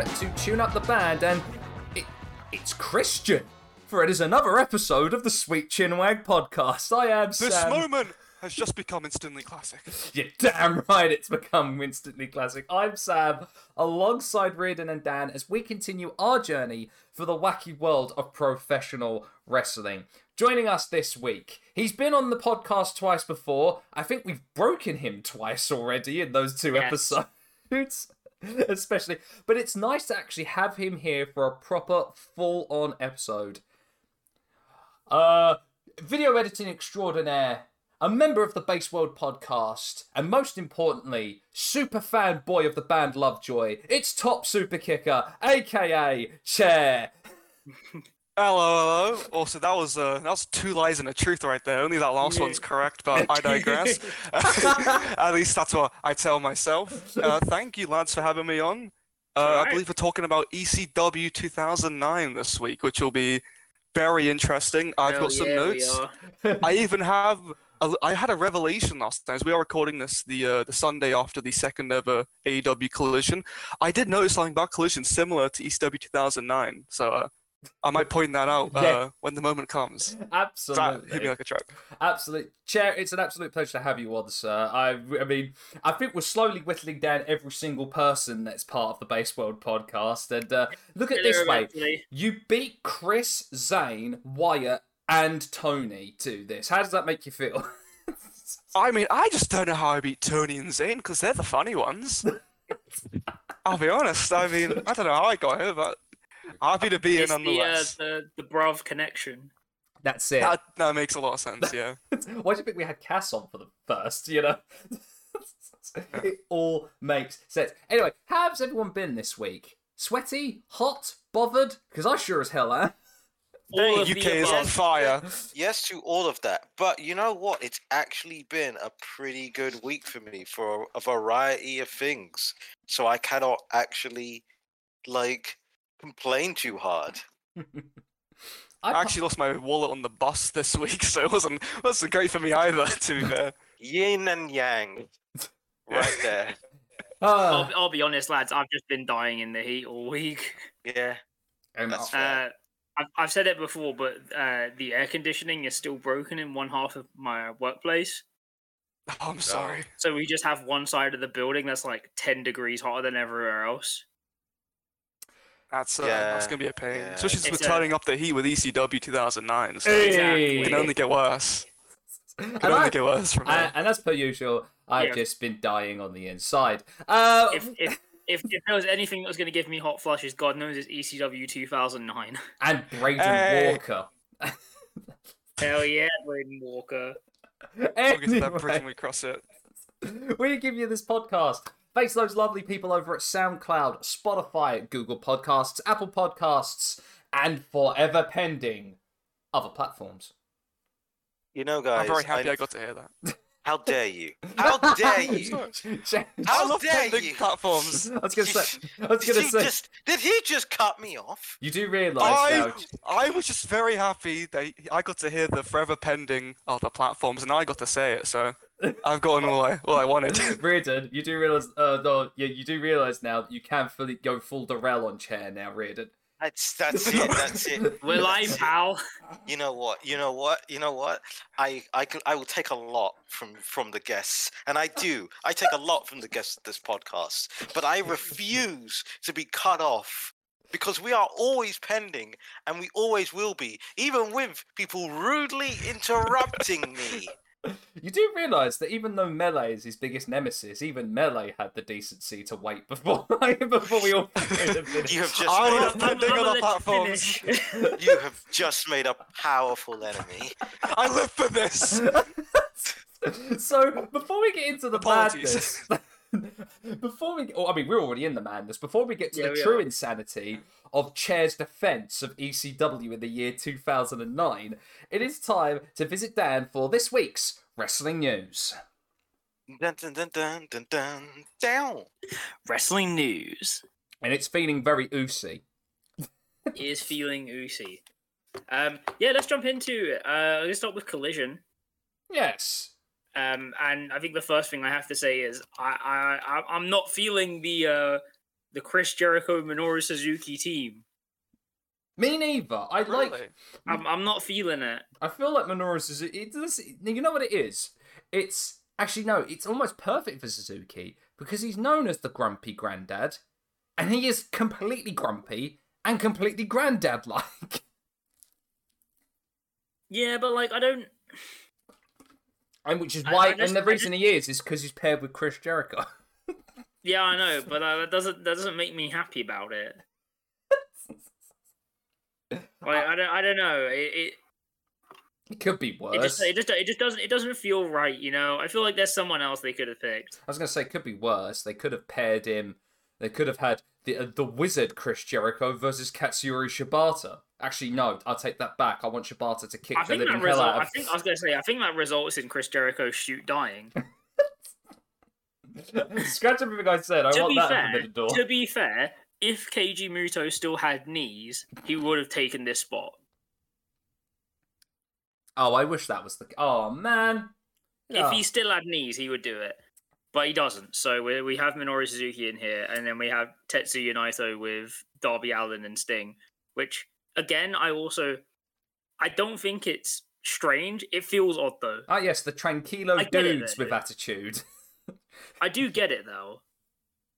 is time to tune up the band, and it, it's Christian. For it is another episode of the Sweet Chinwag podcast. I am This Sam. moment has just become instantly classic. You're damn right it's become instantly classic. I'm Sam, alongside Reardon and Dan, as we continue our journey for the wacky world of professional wrestling. Joining us this week, he's been on the podcast twice before. I think we've broken him twice already in those two Yes. episodes. Especially, but it's nice to actually have him here for a proper full on episode. Uh, video editing extraordinaire, a member of the BasedWorld podcast, and most importantly, super fan boy of the band Lovejoy. It's TopSuperKicker, aka Chair. Hello, hello. Also, that was uh, that was two lies and a truth right there. Only that last one's correct, but I digress. At least that's what I tell myself. Uh, thank you, lads, for having me on. Uh, I believe we're talking about ECW 2009 this week, which will be very interesting. I've Hell got some yeah, notes. I even have. A, I had a revelation last time. As we are recording this the uh, the Sunday after the second ever AEW Collision. I did notice something about Collision similar to ECW 2009. So uh, I might point that out uh, Yeah. when the moment comes. That Absolutely. hit me like a truck. Absolute chair. It's an absolute pleasure to have you on, sir. I, I mean, I think we're slowly whittling down every single person that's part of the BasedWorld podcast. And uh, look at Get this there way: you beat Chris, Zane, Wyatt, and Tony to this. How does that make you feel? I mean, I just don't know how I beat Tony and Zane because they're the funny ones. I'll be honest. I mean, I don't know how I got here, but happy to be here It's the, uh, nonetheless. the the bruv connection. that's it. That, that makes a lot of sense. Yeah. Why do you think we had Cass on for the first? You know, it all makes sense. Anyway, how's everyone been this week? Sweaty, hot, bothered? Because I sure as hell am. All of UK is on above. fire. Yes to all of that. But you know what? It's actually been a pretty good week for me for a variety of things. So I cannot actually like complain too hard. I actually lost my wallet on the bus this week, so it wasn't wasn't great for me either. To be fair. Yin and yang. Right there. Ah, I'll, I'll be honest, lads. I've just been dying in the heat all week. Yeah. that's I- fair. Uh, I've, I've said it before, but uh, the air conditioning is still broken in one half of my workplace. Oh, I'm sorry. So we just have one side of the building that's like ten degrees hotter than everywhere else. That's uh, that's gonna be a pain, yeah. especially since we're a- turning up the heat with ECW 2009. So Hey! it can only get worse. It and, can only I- get worse from and, and as per usual, I've Yeah. just been dying on the inside. Uh, If if if, if there was anything that was going to give me hot flushes, God knows it's ECW 2009. and Braden Hey. Walker. Hell yeah, Braden Walker. We'll get to that bridge when we cross it. we give you this podcast. Thanks to those lovely people over at SoundCloud, Spotify, Google Podcasts, Apple Podcasts, and forever pending other platforms. You know, guys. I'm very happy I I- got to hear that. How dare you? How dare you? How dare pending you? platforms. I was gonna say, I was Did gonna he say, just did he just cut me off? you do realise I, now. I was just very happy that I got to hear the forever pending other platforms, and I got to say it. So I've gotten all I all I wanted. Reardon, you do realise, uh, no, yeah, you do realise now that you can fully go full Darrell on chair now, Reardon. That's that's it. That's it. Will I, That's it. pal? You know what? You know what? You know what? I I can I will take a lot from from the guests, and I do. I take a lot from the guests of this podcast, but I refuse to be cut off because we are always pending, and we always will be, even with people rudely interrupting me. You do realise that even though Melee is his biggest nemesis, even Melee had the decency to wait before before we all made. You have just I made love a, pending I'm gonna other let you platforms. you have just made a powerful enemy. I live for this. so before we get into the Apologies. madness, before we, oh, I mean, we're already in the madness. Before we get to Yeah, the true are. insanity of Chair's defense of ECW in the year 2009, it is time to visit Dan for this week's wrestling news. Dun, dun, dun, dun, dun, dun, down. Wrestling news And it's feeling very oozy. is feeling oozy. Um, yeah, let's jump into it. Uh, let's start with Collision. Yes. Um, and I think the first thing I have to say is I, I, I I'm not feeling the uh, the Chris Jericho Minoru Suzuki team. Me neither. I like. I'm I'm not feeling it. I feel like Minoru Suzuki. It does, you know what it is? It's actually no. It's almost perfect for Suzuki because he's known as the grumpy granddad, and he is completely grumpy and completely granddad like. Yeah, but like I don't. And which is why, just- and the reason he is, is because he's paired with Chris Jericho. Yeah, I know, but uh, that doesn't that doesn't make me happy about it. Like I don't I don't know. It it, It could be it worse. just it just it just doesn't it doesn't feel right. You know, I feel like there's someone else they could have picked. I was gonna say, it could be worse. They could have paired him. They could have had the uh, the wizard Chris Jericho versus Katsuyori Shibata. Actually, no, I'll take that back. I want Shibata to kick I the think living that hell result. out I think I was gonna say. I think that results in Chris Jericho shoot dying. Scratch everything I said. I to want be that fair, the door. to be fair, if Keiji Muto still had knees, he would have taken this spot. Oh, I wish that was the. Oh man. If Oh. he still had knees, he would do it. But he doesn't. So we, we have Minoru Suzuki in here, and then we have Tetsuya Naito with Darby Allin and Sting, which, again, I also. I don't think it's strange. It feels odd, though. Ah, yes, the tranquilo dudes with attitude. I do get it, though.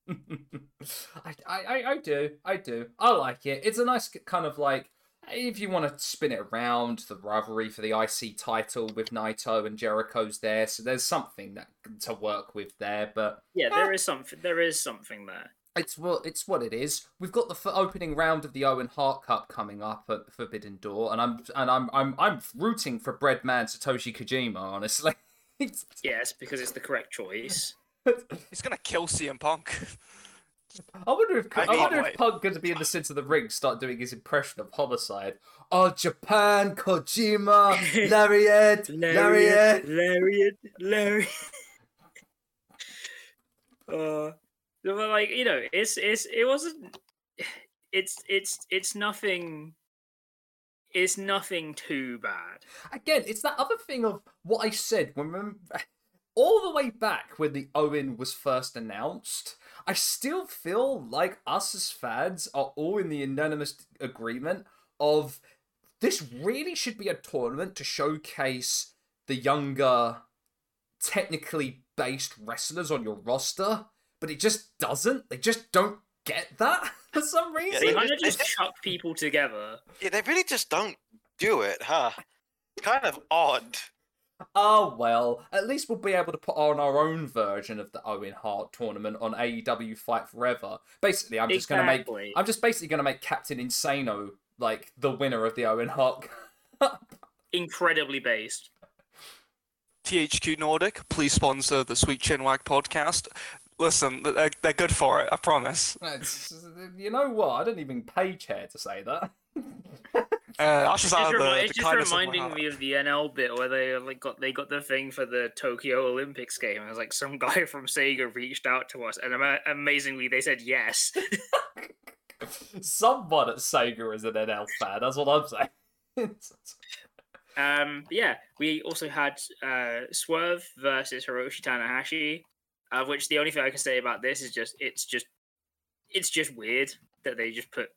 I, I, I- I do. I do. I like it. It's a nice kind of like if you want to spin it around the rivalry for the IC title with Naito and Jericho's there, so there's something that to work with there. But Yeah, there is something. There is something there. it's what it's what it is. We've got the f- opening round of the Owen Hart Cup coming up at Forbidden Door, and I'm and I'm I'm I'm rooting for Breadman Satoshi Kojima. Honestly, Yes, because it's the correct choice. He's gonna kill CM Punk. I wonder if I I, wonder if. Punk going to be in the centre of the ring, start doing his impression of Homicide. Oh, Japan, Kojima, Lariat, Lariat. Lariat, Lariat. uh, but like you know, it's it's it wasn't. It's it's it's nothing. It's nothing too bad. Again, it's that other thing of what I said when remember, all the way back when the Owen was first announced. I still feel like us as fans are all in the unanimous agreement of this really should be a tournament to showcase the younger, technically based wrestlers on your roster, but it just doesn't. They just don't get that for some reason. They they kind of just- just chuck people together. Yeah, they really just don't do it, huh? Kind of odd. Oh well, at least we'll be able to put on our own version of the Owen Hart tournament on AEW Fight Forever. Basically, I'm just gonna make I'm just basically gonna make Captain Insano like the winner of the Owen Hart. Incredibly based. THQ Nordic, please sponsor the Sweet Chinwag podcast. Listen, they're, they're good for it, I promise. It's- you know what? I didn't even pay Chair to say that. Uh, that's It's just just, remi- the, it's just kindness of my reminding me of the NL bit where they like got they got the thing for the Tokyo Olympics game. And it was like some guy from Sega reached out to us, and ama- amazingly they said yes. Someone at Sega is an NL fan. That's what I'm saying. Um, yeah, we also had uh, Swerve versus Hiroshi Tanahashi, of which the only thing I can say about this is just it's just it's just weird that they just put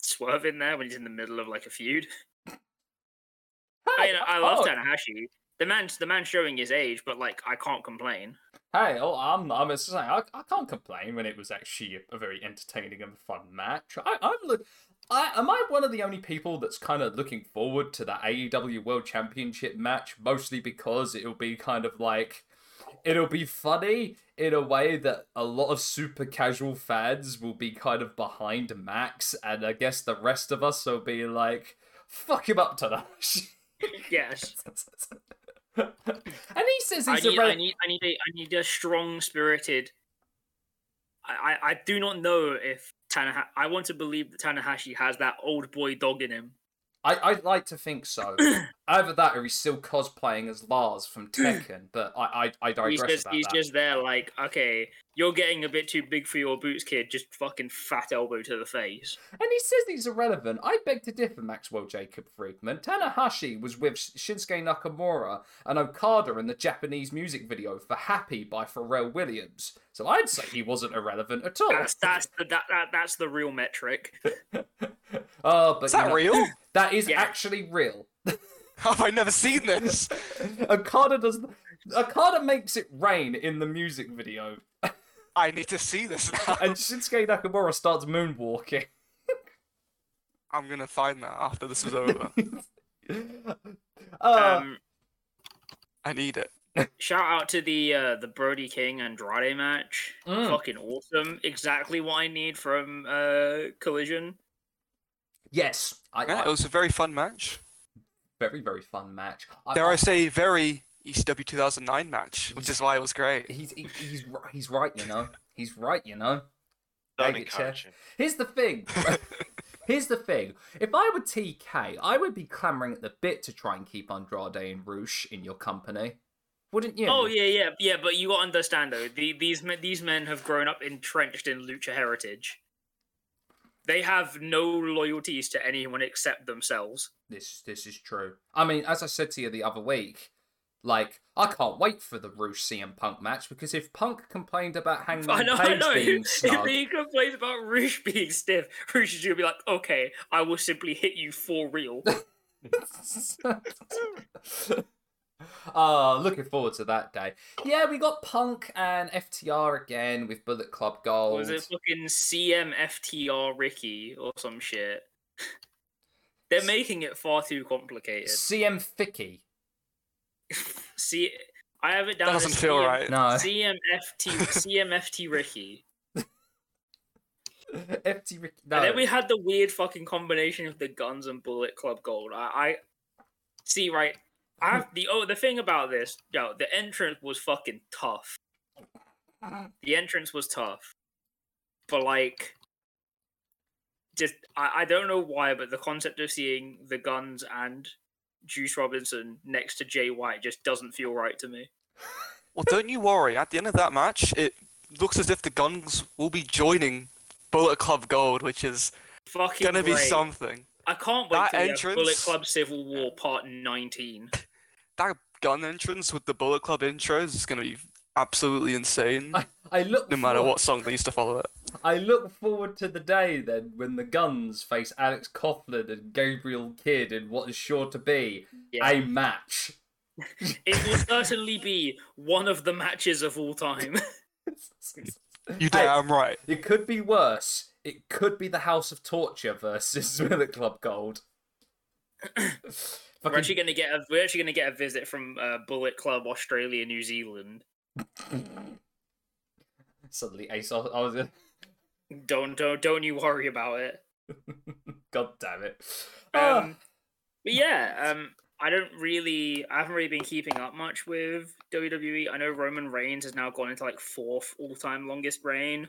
Swerve in there when he's in the middle of like a feud. I mean, I love Oh, Tanahashi. The man, the man showing his age, but like I can't complain. Hey, oh, I'm I'm just saying I, I can't complain when it was actually a, a very entertaining and fun match. I, I'm look. I, am I one of the only people that's kind of looking forward to that AEW World Championship match, mostly because it'll be kind of like it'll be funny in a way that a lot of super casual fans will be kind of behind Max, and I guess the rest of us will be like, "Fuck him up to Yes, and he says I he's need, a I need, I need a, I need a strong spirited. I, I, I do not know if Tanahashi. I want to believe that Tanahashi has that old boy dog in him. I, I'd like to think so. Either that or he's still cosplaying as Lars from Tekken, but I I, I digress He's just about he's that. just there like, okay, you're getting a bit too big for your boots, kid. Just fucking fat elbow to the face. And he says these are relevant. I beg to differ, Maxwell Jacob Friedman. Tanahashi was with Shinsuke Nakamura and Okada in the Japanese music video for Happy by Pharrell Williams. So I'd say he wasn't irrelevant at all. That's that's the that, that that's the real metric. Oh, but Is you that know, real? That is Yeah. actually real. Have I never seen this? Okada does. Okada makes it rain in the music video, I need to see this now. and Shinsuke Nakamura starts moonwalking. I'm gonna find that after this is over. uh, Um, I need it. shout out to the uh, the Brody King Andrade match. Mm. Fucking awesome. Exactly what I need from uh, Collision. Yes, I, Yeah, I- it was a very fun match. very very fun match. I- Dare I- I say, very ECW 2009 match, which is why it was great. He's he, he's he's right, you know. He's right, you know. Don't David encourage him. Here's the thing. Here's the thing. If I were TK, I would be clamoring at the bit to try and keep Andrade and Rush in your company, wouldn't you? Oh yeah, yeah, yeah. But you got to understand though, the, these men, these men have grown up entrenched in lucha heritage. They have no loyalties to anyone except themselves. This this is true. I mean, as I said to you the other week, like I can't wait for the Rush CM Punk match because if Punk complained about I Hangman know, I know. being If he complains about Rush being stiff, Rush is gonna be like, "Okay, I will simply hit you for real." uh looking forward to that day. Yeah, we got Punk and FTR again with Bullet Club Gold. Was it fucking CMFTR Ricky or some shit? They're making it far too complicated. CM Ficky. See, I have it down. That doesn't feel CM right. No. CMFT CMFT Ricky. FT Ricky. No. And then we had the weird fucking combination of the guns and Bullet Club Gold. I, I see right. I the oh the thing about this, yo, the entrance was fucking tough. The entrance was tough, but like, just I, I don't know why, but the concept of seeing the guns and Juice Robinson next to Jay White just doesn't feel right to me. Well, don't you worry. At the end of that match, it looks as if the Guns will be joining Bullet Club Gold, which is Fucking gonna be something. I can't wait that to entrance- Bullet Club Civil War Part 19. That gun entrance with the Bullet Club intro is gonna be absolutely insane. I, I look No matter forward- what song they used to follow it. I look forward to the day then when the Guns face Alex Coughlin and Gabriel Kidd in what is sure to be Yeah. a match. It will certainly be one of the matches of all time. You Hey, damn right. It could be worse. It could be the House of Torture versus Bullet Club Gold. we're actually gonna get a we're actually gonna get a visit from uh, Bullet Club Australia, New Zealand. Suddenly, Ace. I was. gonna- Don't don't don't you worry about it. God damn it. Ah. Um, but yeah, um, I don't really, I haven't really been keeping up much with WWE. I know Roman Reigns has now gone into like fourth all-time longest reign.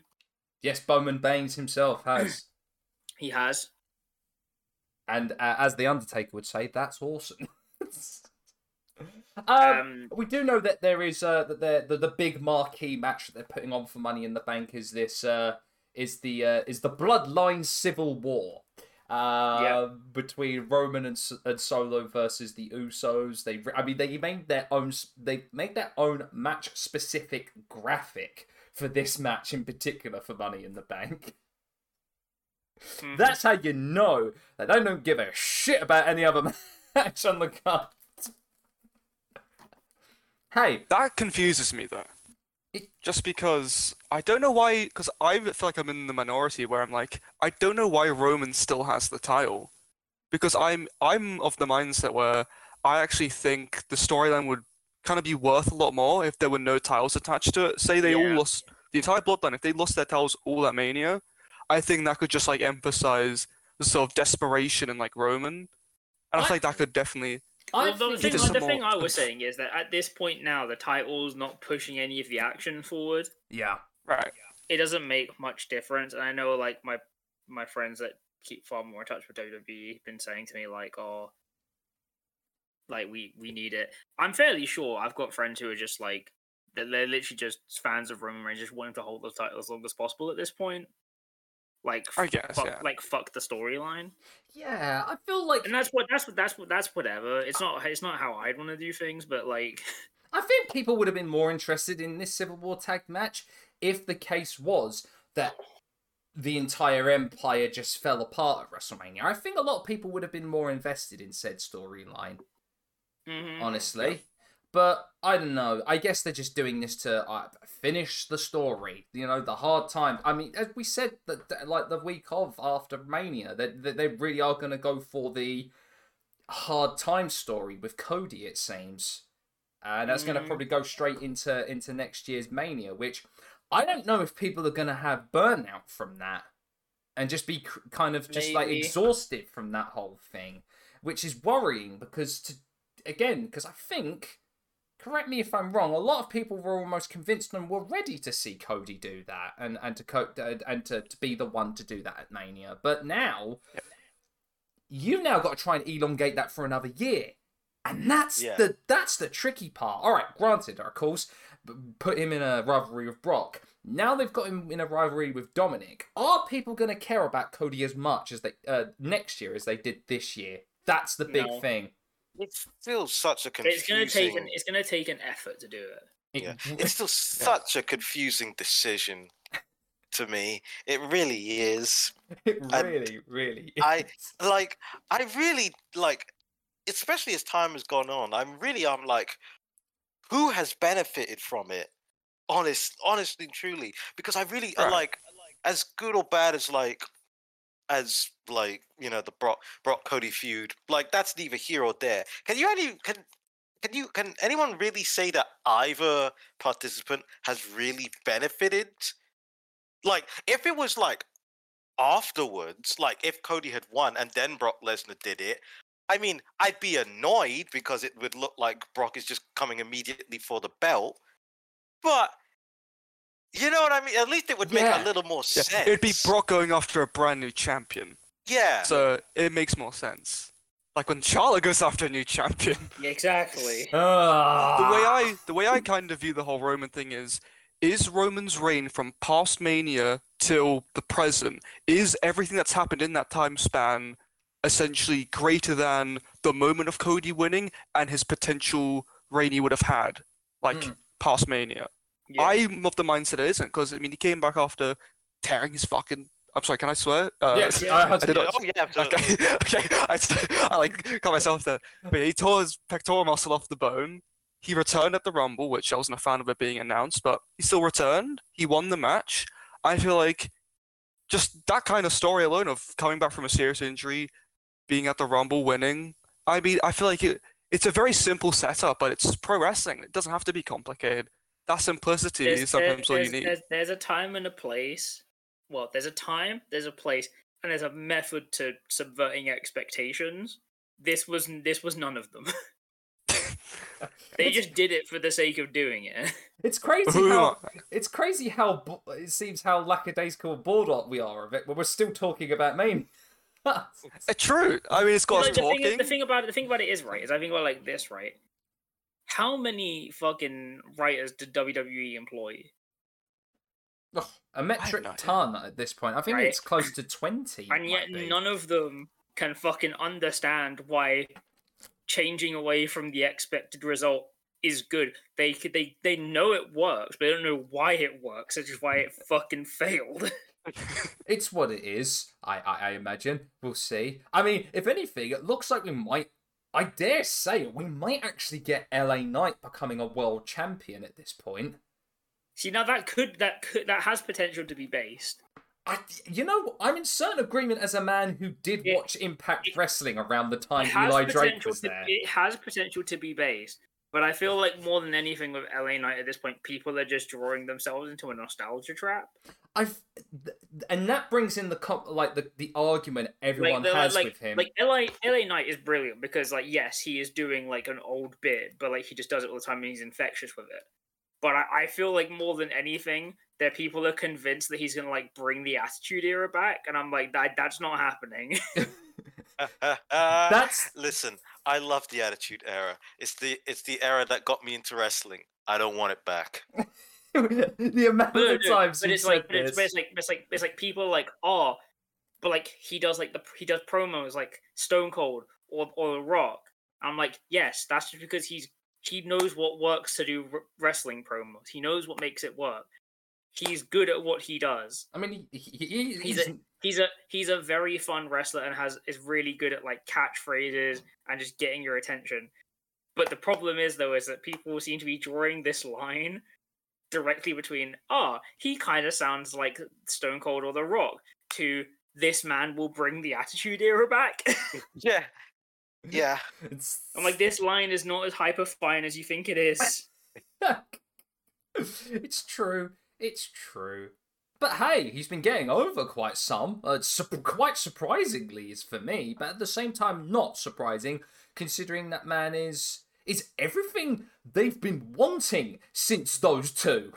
yes, Bowman Baines himself has. He has. And uh, as the Undertaker would say, that's awesome. um, Um, we do know that there is uh, that the, the the big marquee match that they're putting on for Money in the Bank is this uh, is the uh, is the Bloodline Civil War. Uh, Yeah. between Roman and, and Solo versus the Usos, they I mean they made their own they made their own match specific graphic for this match in particular for Money in the Bank. mhm. That's how you know that they don't give a shit about any other match on the card. Hey, That confuses me though. It- Just because I don't know why, because I feel like I'm in the minority where I'm like, I don't know why Roman still has the title, because I'm I'm of the mindset where I actually think the storyline would kind of be worth a lot more if there were no titles attached to it. Say they all lost the entire bloodline, if they lost their titles all at Mania, I think that could just like emphasize the sort of desperation in like Roman, and I I- feel like that could definitely I Well, the thing, Need the some thing I was saying is that at this point now, the title's not pushing any of the action forward. yeah, right. It doesn't make much difference, and I know like my my friends that keep far more in touch with WWE have been saying to me like, "Oh, like we we need it." I'm fairly sure I've got friends who are just like they're, they're literally just fans of Roman Reigns, just wanting to hold the title as long as possible at this point. Like, I guess, fuck, yeah. like fuck the storyline, Yeah, I feel like and that's what that's what that's what that's whatever. It's not it's not how I'd want to do things, but like, I think people would have been more interested in this Civil War tag match if the case was that the entire empire just fell apart at WrestleMania. I think a lot of people would have been more invested in said storyline, mhm. honestly. But I don't know. I guess they're just doing this to uh, finish the story. You know, the hard time. I mean, as we said, that like the week of after Mania, that they, they really are going to go for the hard time story with Cody. It seems, and that's going to Mm. probably go straight into into next year's Mania, which I don't know if people are going to have burnout from that and just be c- kind of just like exhausted from that whole thing, which is worrying because to again because I think correct me if I'm wrong. A lot of people were almost convinced and were ready to see Cody do that and and to co- and to, to be the one to do that at Mania. But now you've now got to try and elongate that for another year, and that's Yeah. the that's the tricky part. All right, granted, of course, put him in a rivalry with Brock. Now they've got him in a rivalry with Dominic. Are people going to care about Cody as much as they uh, next year as they did this year? That's the big No. thing. It's still such a confusing. it's gonna take an it's gonna take an effort to do it. It- Yeah. It's still such a confusing decision to me. It really is. It And really, really. I- Like I really like, especially as time has gone on. I'm really I'm like, who has benefited from it? Honest, honestly, truly, because I really I Right. like as good or bad as like as like you know the Brock Brock Cody feud. Like that's neither here or there. Can you any can can you can anyone really say that either participant has really benefited? Like if it was like afterwards, like if Cody had won and then Brock Lesnar did it, I mean, I'd be annoyed because it would look like Brock is just coming immediately for the belt. But you know what I mean? At least it would make Yeah. a little more Yeah, sense. it'd be Brock going after a brand new champion, Yeah. so it makes more sense. Like when Charlotte goes after a new champion. Yeah, exactly. Ah. the way I the way I kind of view the whole Roman thing is is Roman's reign from past Mania till the present is everything that's happened in that time span essentially greater than the moment of Cody winning and his potential reign he would have had like Mm. past Mania. Yeah. I'm of the mindset it isn't because I mean he came back after tearing his fucking I'm sorry, can I swear? Uh, yes, yeah, I I did not- oh yeah, absolutely. Okay, okay. I, I like got myself there. But he tore his pectoral muscle off the bone. He returned at the Rumble, which I wasn't a fan of it being announced, but he still returned. He won the match. I feel like just that kind of story alone of coming back from a serious injury, being at the Rumble, winning. I mean, I feel like it, it's a very simple setup, but it's pro wrestling. It doesn't have to be complicated. That simplicity There's- is sometimes all you need. There's, there's a time and a place. Well, there's a time, there's a place, and there's a method to subverting expectations. This was this was none of them. they just did it for the sake of doing it. It's crazy how it's crazy how it seems how lackadaisical bored we are of it, but we're still talking about Mania. Uh, True. I mean, it's got Like, us the, thing, talking. is- the thing about it, the thing about it is right. Is I think about it like this, right? How many fucking writers did WWE employ? Ugh, a metric ton at this point. I think Right. it's close to twenty. and yet be. none of them can fucking understand why changing away from the expected result is good. They they they know it works, but they don't know why it works, which is why it fucking failed. It's what it is. I, I I imagine. We'll see. I mean, if anything, it looks like we might. I dare say we might actually get LA Knight becoming a world champion at this point. See now that could that could that has potential to be based. I, you know, I'm in certain agreement as a man who did It- watch Impact it- Wrestling around the time Eli Drake was to, there. It has potential to be based. But I feel like more than anything with LA Knight at this point, people are just drawing themselves into a nostalgia trap. I've, and that brings in the com- like the, the argument everyone like, has like, with him. Like LA, LA Knight is brilliant because, like, yes, he is doing like an old bit, but like he just does it all the time and he's infectious with it. but I, I feel like more than anything, that people are convinced that he's gonna like bring the Attitude Era back, and I'm like, that that's not happening. That's Listen, I love the Attitude Era. It's the it's the era that got me into wrestling. I don't want it back. the amount No, of no, times but it's like, but it's, but it's like, it's like, it's like people are like, oh, but like he does like the he does promos like Stone Cold or or Rock. I'm like, yes, that's just because he's he knows what works to do r- wrestling promos. He knows what makes it work. He's good at what he does. I mean, he, he, he, He's he's, a he's a he's a very fun wrestler and has is really good at like catchphrases and just getting your attention. But the problem is though is that people seem to be drawing this line directly between oh he kind of sounds like Stone Cold or The Rock to this man will bring the Attitude Era back. Yeah. Yeah. it's, I'm like this line is not as hyper fine as you think it is. it's true. It's true. But hey, he's been getting over quite some. Uh, su- quite surprisingly, is for me, but at the same time, not surprising, considering that man is is everything they've been wanting since those two.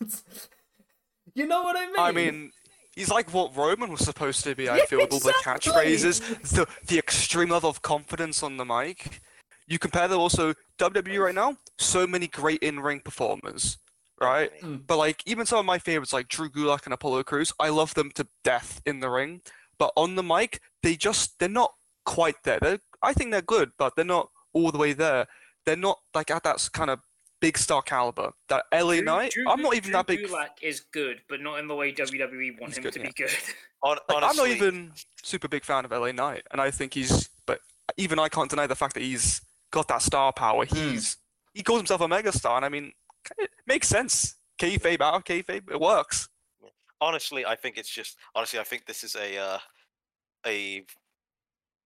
you know what I mean? I mean, he's like what Roman was supposed to be. I Yeah, feel with all the catchphrases, the the extreme level of confidence on the mic. You compare that also WWE right now. So many great in-ring performers, right? But like even some of my favorites, like Drew Gulak and Apollo Crews, I love them to death in the ring. But on the mic, they just they're not quite there. They're, I think they're good, but they're not all the way there. They're not like at that kind of big star caliber. That LA Drew- Knight, Drew I'm not even Drew that big. Gulak is good, but not in the way WWE want He's him good, to yeah. be good. Hon- Like, I'm not even super big fan of LA Knight, and I think he's. But even I can't deny the fact that he's got that star power. Hmm. He's he calls himself a megastar, and I mean, it makes sense. Kayfabe out of kayfabe, it works. honestly, I think it's just honestly, I think this is a uh, a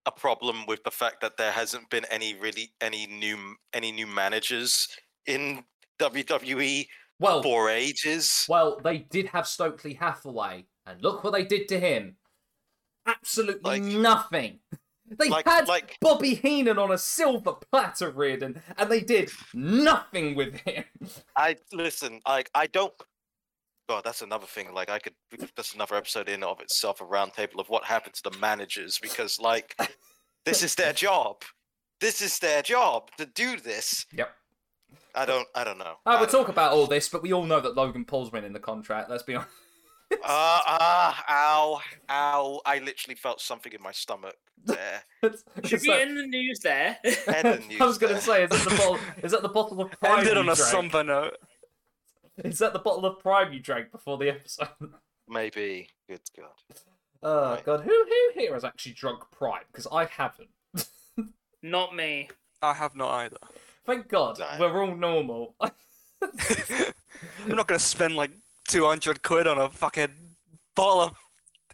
a problem with the fact that there hasn't been any really any new any new managers in WWE well, for ages. Well, they did have Stokely Hathaway, and look what they did to him. Absolutely Like- nothing. They Like had like Bobby Heenan on a silver platter, Reardon, and they did nothing with him. I listen, I I don't. God, that's another thing. Like I could, that's another episode in of itself, a roundtable of what happened to the managers because, like, this is their job. This is their job to do this. Yep. I don't, I don't know. I I talk about all this, but we all know that Logan Paul's winning the contract. Let's be honest. Ah, ah, ow, ow! I literally felt something in my stomach there. It's- Should it's be like- in the news there. End the I was going to say, is that the bottle? Is that the bottle of prime Ended you on a drank? somber note. Is that the bottle of prime you drank before the episode? Maybe. Good God. Oh Right. god, who who here has actually drunk prime? Because I haven't. Not me. I have not either. Thank God, No. we're all normal. I'm not gonna spend like 200 quid on a fucking bottle of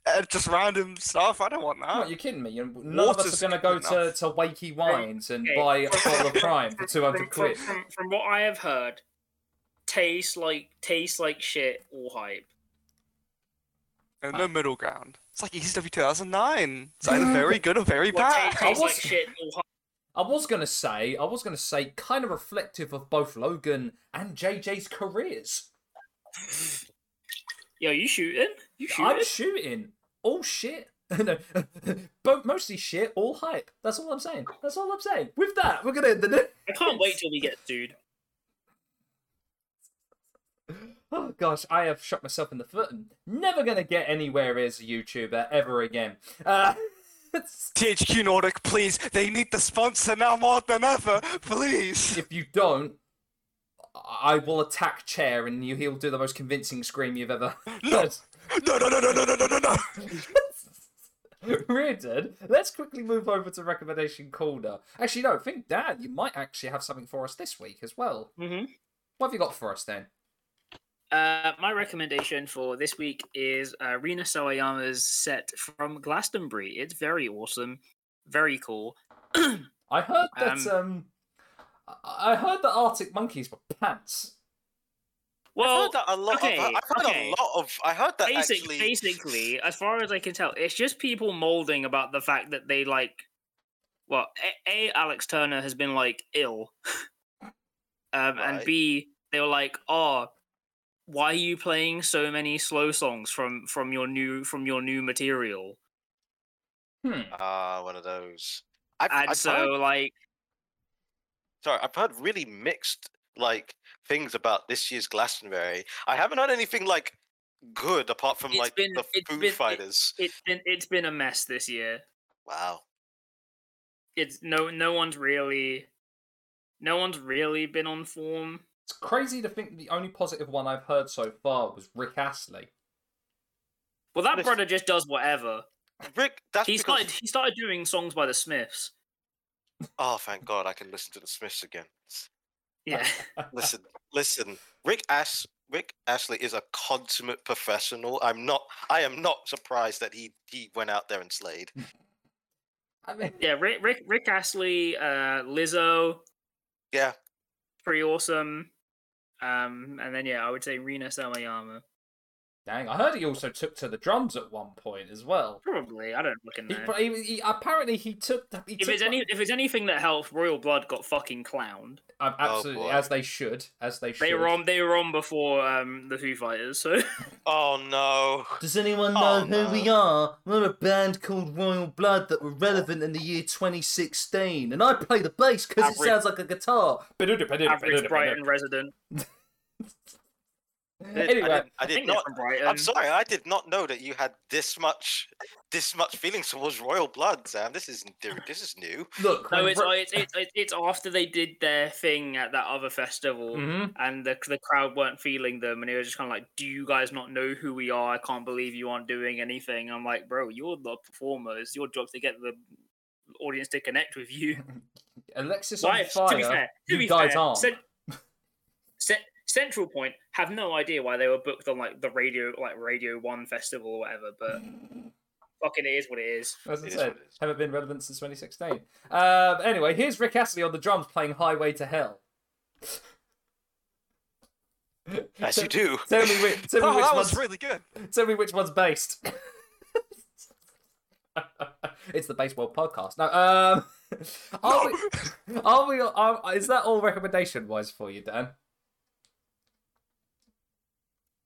uh, just random stuff. I don't want What, that. you're kidding me? You- None of us Water's are going to go to, to Wakey Wines and Okay. buy a bottle of Prime for 200 quid. From, from, from what I have heard, tastes like tastes like shit or hype. And no middle ground. It's like ECW 2009. It's either very good or very What bad. ta- tastes was- like shit or hype. I was going to say, I was going to say, kind of reflective of both Logan and JJ's careers. Yo, you shooting? You shooting? I'm shooting. All shit. no, both mostly shit, all hype. That's all I'm saying. That's all I'm saying. With that, we're going to end the. I can't wait till we get sued. Oh gosh, I have shot myself in the foot and never gonna get anywhere as a YouTuber ever again. Uh, THQ Nordic, please. They need the sponsor now more than ever. Please. if you don't, I will attack Chair and you, he'll do the most convincing scream you've ever No. heard. No, no, no, no, no, no, no, no, no. Reardon, let's quickly move over to recommendation corner. Actually, no, I think Dan, you might actually have something for us this week as well. Mm-hmm. What have you got for us then? Uh, my recommendation for this week is uh, Rina Sawayama's set from Glastonbury. It's very awesome, very cool. I heard that Um, um, I I heard that Arctic Monkeys were pants. I Well, heard that a lot. okay, of, I've heard okay. a lot of. I heard that basic, actually. basically, as far as I can tell, it's just people molding about the fact that they like. Well, a, a Alex Turner has been like ill, um, and B they were like, "Oh, why are you playing so many slow songs from from your new from your new material?" Hmm. Ah, one of those. I've, And I've so, heard, like, sorry, I've heard really mixed like things about this year's Glastonbury. I haven't heard anything like good apart from It's like been- the it's Foo been- Fighters. it's been it's been a mess this year. Wow. It's no no one's really, no one's really been on form. It's crazy to think the only positive one I've heard so far was Rick Astley. Well, that brother just does whatever. Rick, that's He because. started he started doing songs by the Smiths. Oh, thank God, I can listen to the Smiths again. Yeah. Listen, listen. Rick Ash, Rick Ashley is a consummate professional. I'm not. I am not surprised that he he went out there and slayed. I mean, Yeah, Rick Rick Rick Astley, uh, Lizzo, Yeah, pretty awesome. Um, and then yeah, I would say Rina Sawayama. Dang, I heard he also took to the drums at one point as well. Probably, I don't look in He, there. but he, he- apparently he took. the- He If took it's any if it's anything that helps, Royal Blood got fucking clowned. Um, Oh, absolutely, boy. as they should, as they should. They were on they were on before um the Foo Fighters, so Oh no. Does anyone know know Oh, who we are? We're a band called Royal Blood that were relevant in the year 2016, and I play the bass because it sounds like a guitar. average Brighton resident. I Anyway, did, I I did not. from Brighton. I'm sorry, I did not know that you had this much, this much feelings towards Royal Blood, Sam. This is new. This is new. look, No, it's, Ro- it's it's it's it's after they did their thing at that other festival, Mhm. and the the crowd weren't feeling them, and it was just kind of like, "Do you guys not know who we are? I can't believe you aren't doing anything." I'm like, "Bro, you're the performers. Your job to get the audience to connect with you." Alexis Why? on fire. to be fair, to you be guys fair, aren't. Cen- Cen- Central Point have no idea why they were booked on like the radio, like Radio One festival or whatever. But fucking, it is what it is. As I It is said, what it is. haven't been relevant since 2016. Um, anyway, here's Rick Astley on the drums playing Highway to Hell. As Tell- you do. Tell me, which, tell me Oh, which that one's was really good. Tell me which one's based. it's the baseball podcast. No, um, are we? Are we? Are, is that all recommendation wise for you, Dan?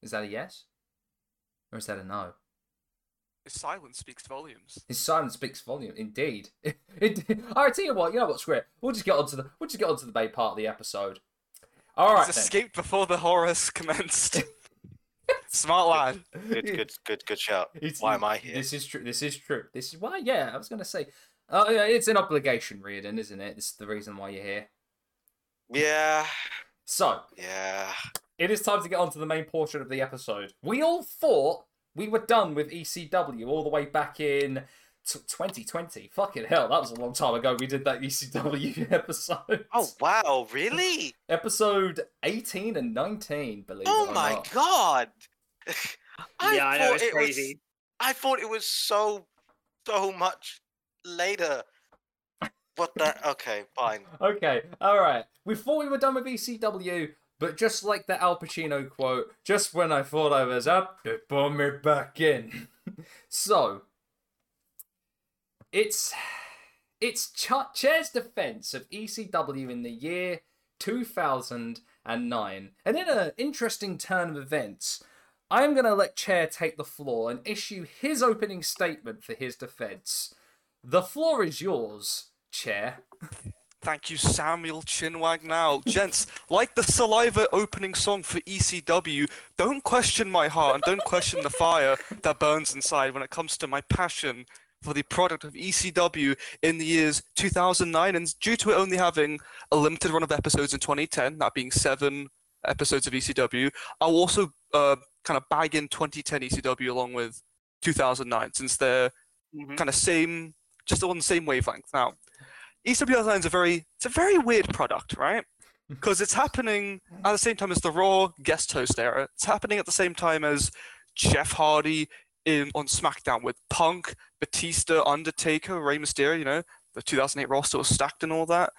Is that a yes, or is that a no? His silence speaks volumes. His silence speaks volume, indeed. It, all right, tell you what. You know what? Screw it. We'll just get onto the. We'll just get onto the main part of the episode. All right. He's then. escaped before the horrors commenced. Smart lad. Good, good, good, good shout. It's- Why am I here? This is true. This is true. This is why. Yeah, I was gonna say. Oh yeah, it's an obligation, Reardon, isn't it? This is the reason why you're here. Yeah, So yeah. It is time to get on to the main portion of the episode. We all thought we were done with ECW all the way back in t- 2020. Fucking hell, that was a long time ago. We did that ECW episode. Oh wow, really? episode 18 and 19. Believe Oh it or not my god. I yeah, I know it's it was- I thought it was so, so much later. What the? Okay, fine. Okay, all right. We thought we were done with ECW, but just like the Al Pacino quote, just when I thought I was up, they pulled me back in. so, it's it's Ch- Chair's defense of ECW in the year 2009, and in an interesting turn of events. I am going to let Chair take the floor and issue his opening statement for his defense. The floor is yours, Chair. Thank you, Samuel Chinwag. Now, gents, like the Saliva opening song for ECW, don't question my heart and don't question the fire that burns inside when it comes to my passion for the product of ECW in the years 2009. And due to it only having a limited run of episodes in 2010, that being seven episodes of ECW, I'll also uh, kind of bag in 2010 ECW along with 2009 since they're Mhm. kind of same, just on the same wavelength. Now, ECW Online is a very, it's a very weird product, right? Because it's happening at the same time as the Raw guest host era. It's happening at the same time as Jeff Hardy in on SmackDown with Punk, Batista, Undertaker, Rey Mysterio. You know, the 2008 roster was stacked and all that.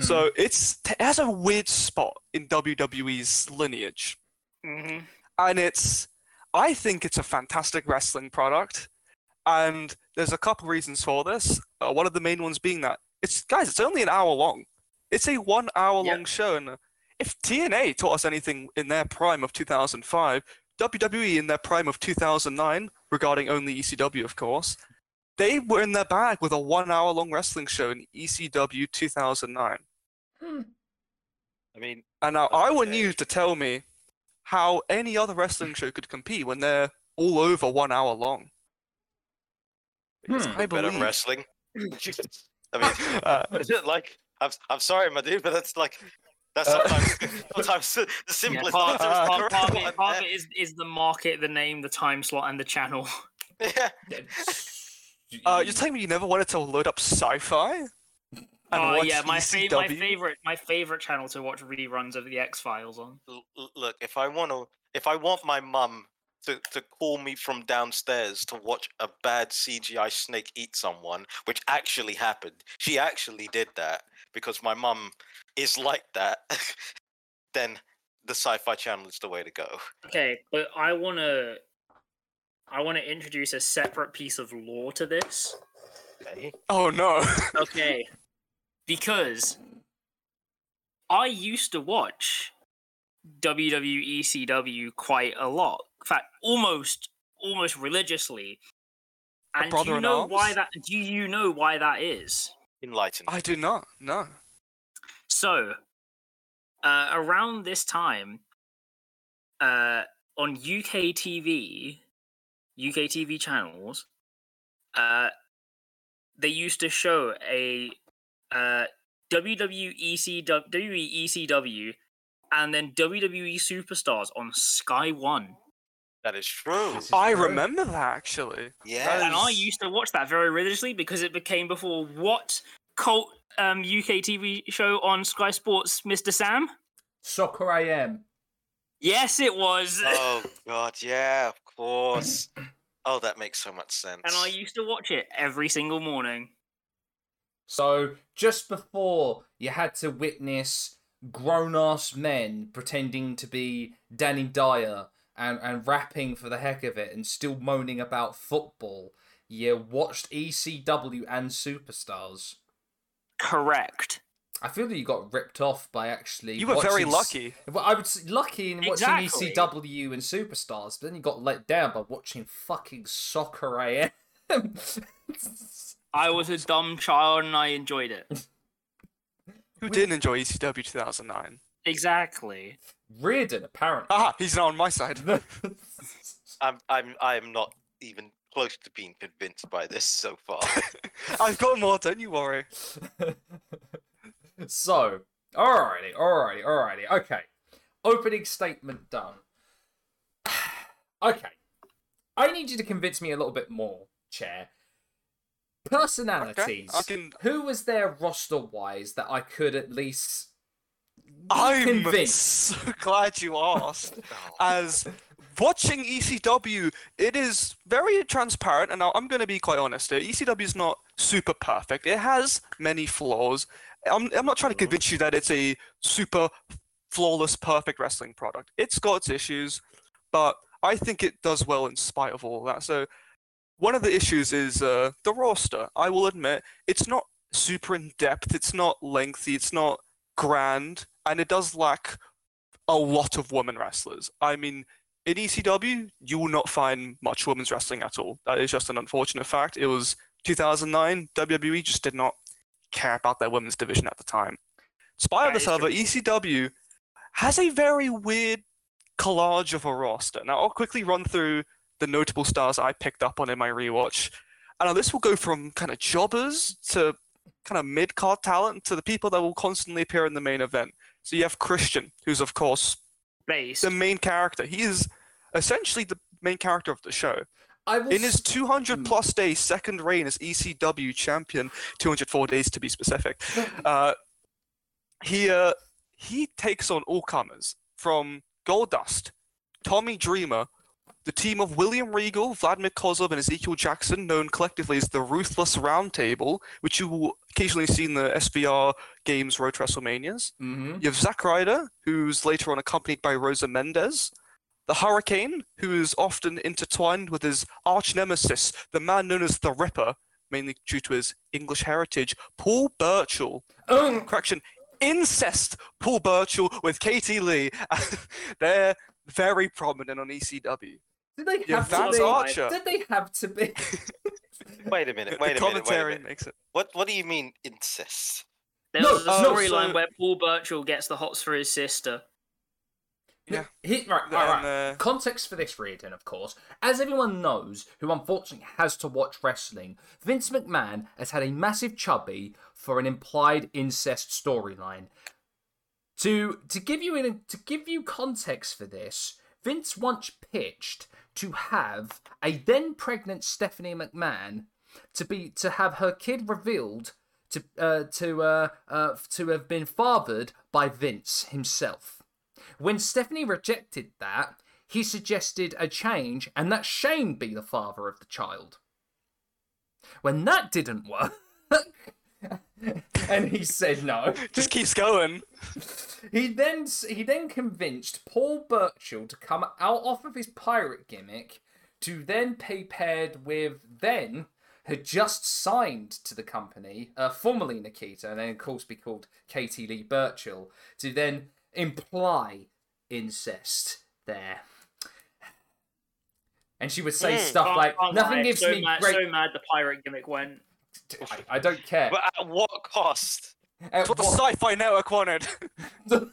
So it's it has a weird spot in WWE's lineage Mhm. and it's I think it's a fantastic wrestling product, and there's a couple reasons for this. Uh, one of the main ones being that it's guys, it's only an hour long. It's a one hour long show, and if TNA taught us anything in their prime of 2005, WWE in their prime of 2009, regarding only ECW, of course, they were in their bag with a one-hour-long wrestling show in ECW 2009. I mean, And now I want Okay. you to tell me how any other wrestling show could compete when they're all over one hour long. Hmm. I better wrestling. I mean, uh, it like I'm I'm sorry, my dude, but that's like that's Uh, sometimes sometimes the Yeah, simplest part, answer is the part, part of it, part of it is, is the market, the name, the time slot, and the channel. Yeah. uh, you're telling me you never wanted to load up sci-fi? Oh watch yeah, my, fa- my favorite my favorite channel to watch reruns of the X Files on. L- l- Look, if I want to, if I want my mum to, to call me from downstairs to watch a bad CGI snake eat someone, which actually happened, she actually did that because my mum is like that. then the Sci-Fi Channel is the way to go. Okay, but I wanna I wanna introduce a separate piece of lore to this. Okay. Oh no. Okay. because I used to watch WWE CW quite a lot. In fact, almost almost religiously. And do you know why that do you know why that is? Enlightened. I do not. No. So, uh, around this time, uh, on UK TV, UK TV channels, uh, they used to show a uh, WWE WECW and then WWE Superstars on Sky One. That is true. Is I true. remember that actually. Yeah. And I used to watch that very religiously because it became before what cult um, UK TV show on Sky Sports, Mr. Sam? Soccer I AM. Yes, it was. Oh God, yeah, of course. Oh, that makes so much sense. and I used to watch it every single morning. So just before you had to witness grown ass men pretending to be Danny Dyer and, and rapping for the heck of it and still moaning about football, you watched ECW and Superstars. Correct. I feel that you got ripped off by actually. You were very watching s- lucky. Well, I was lucky in watching Exactly. ECW and Superstars, but then you got let down by watching fucking Soccer AM. I was a dumb child and I enjoyed it. Who didn't enjoy ECW 2009? Exactly. Reardon, apparently. Ah, he's not on my side. I'm I'm I'm not even close to being convinced by this so far. I've got more, don't you worry. so, alrighty, alrighty, alrighty. Okay. Opening statement done. okay. I need you to convince me a little bit more, Chair. Personalities. I can- Who was there roster wise that I could at least be I'm convinced? so glad you asked. As watching ECW, it is very transparent, and now I'm going to be quite honest here. ECW is not super perfect. It has many flaws. I'm, I'm not trying to convince you that it's a super flawless, perfect wrestling product. It's got its issues, but I think it does well in spite of all that. So, one of the issues is uh, the roster. I will admit, it's not super in depth, it's not lengthy, it's not grand, and it does lack a lot of women wrestlers. I mean, in ECW, you will not find much women's wrestling at all. That is just an unfortunate fact. It was 2009, WWE just did not care about their women's division at the time. Despite this, is however. ECW has a very weird collage of a roster. Now, I'll quickly run through the notable stars I picked up on in my rewatch. And now this will go from kind of jobbers to kind of mid card talent to the people that will constantly appear in the main event. So you have Christian, who's of course Based. the main character. He is essentially the main character of the show. I will In his 200 Hmm. plus day second reign as ECW champion, 204 days to be specific, uh, he uh, he takes on all comers from Goldust, Tommy Dreamer, the team of William Regal, Vladimir Kozlov, and Ezekiel Jackson, known collectively as the Ruthless Roundtable, which you will occasionally see in the SVR games Road to WrestleManias. Mhm. You have Zack Ryder, who's later on accompanied by Rosa Mendes. The Hurricane, who is often intertwined with his arch nemesis, the man known as the Ripper, mainly due to his English heritage, Paul Burchill. Um, Correction, incest Paul Burchill with Katie Lea. They're very prominent on ECW. Did they Yeah, have to be? Archer. Did they have to be? Wait a minute. the Wait a minute. Wait a commentary minute. makes it. What What do you mean incest? There No, was a oh, storyline so- where Paul Burchill gets the hots for his sister. Yeah. He, right, right, right. Uh, Context for this reading, of course. As everyone knows, who unfortunately has to watch wrestling, Vince McMahon has had a massive chubby for an implied incest storyline. To to give you in, to give you context for this, Vince once pitched to have a then pregnant Stephanie McMahon to be to have her kid revealed to uh, to uh, uh, to have been fathered by Vince himself. When Stephanie rejected that, he suggested a change and that Shane be the father of the child. When that didn't work, and he said no, just keeps going. he then he then convinced Paul Burchill to come out off of his pirate gimmick to then be paired with then had just signed to the company, uh, formerly Nikita, and then of course be called Katie Lea Burchill, to then imply incest there. And she would say Mm, stuff Can't- like, can't "Nothing lie, gives so me mad, great." So mad the pirate gimmick went. I, I don't care. But at what cost? That's what the what- Sci-Fi Network wanted.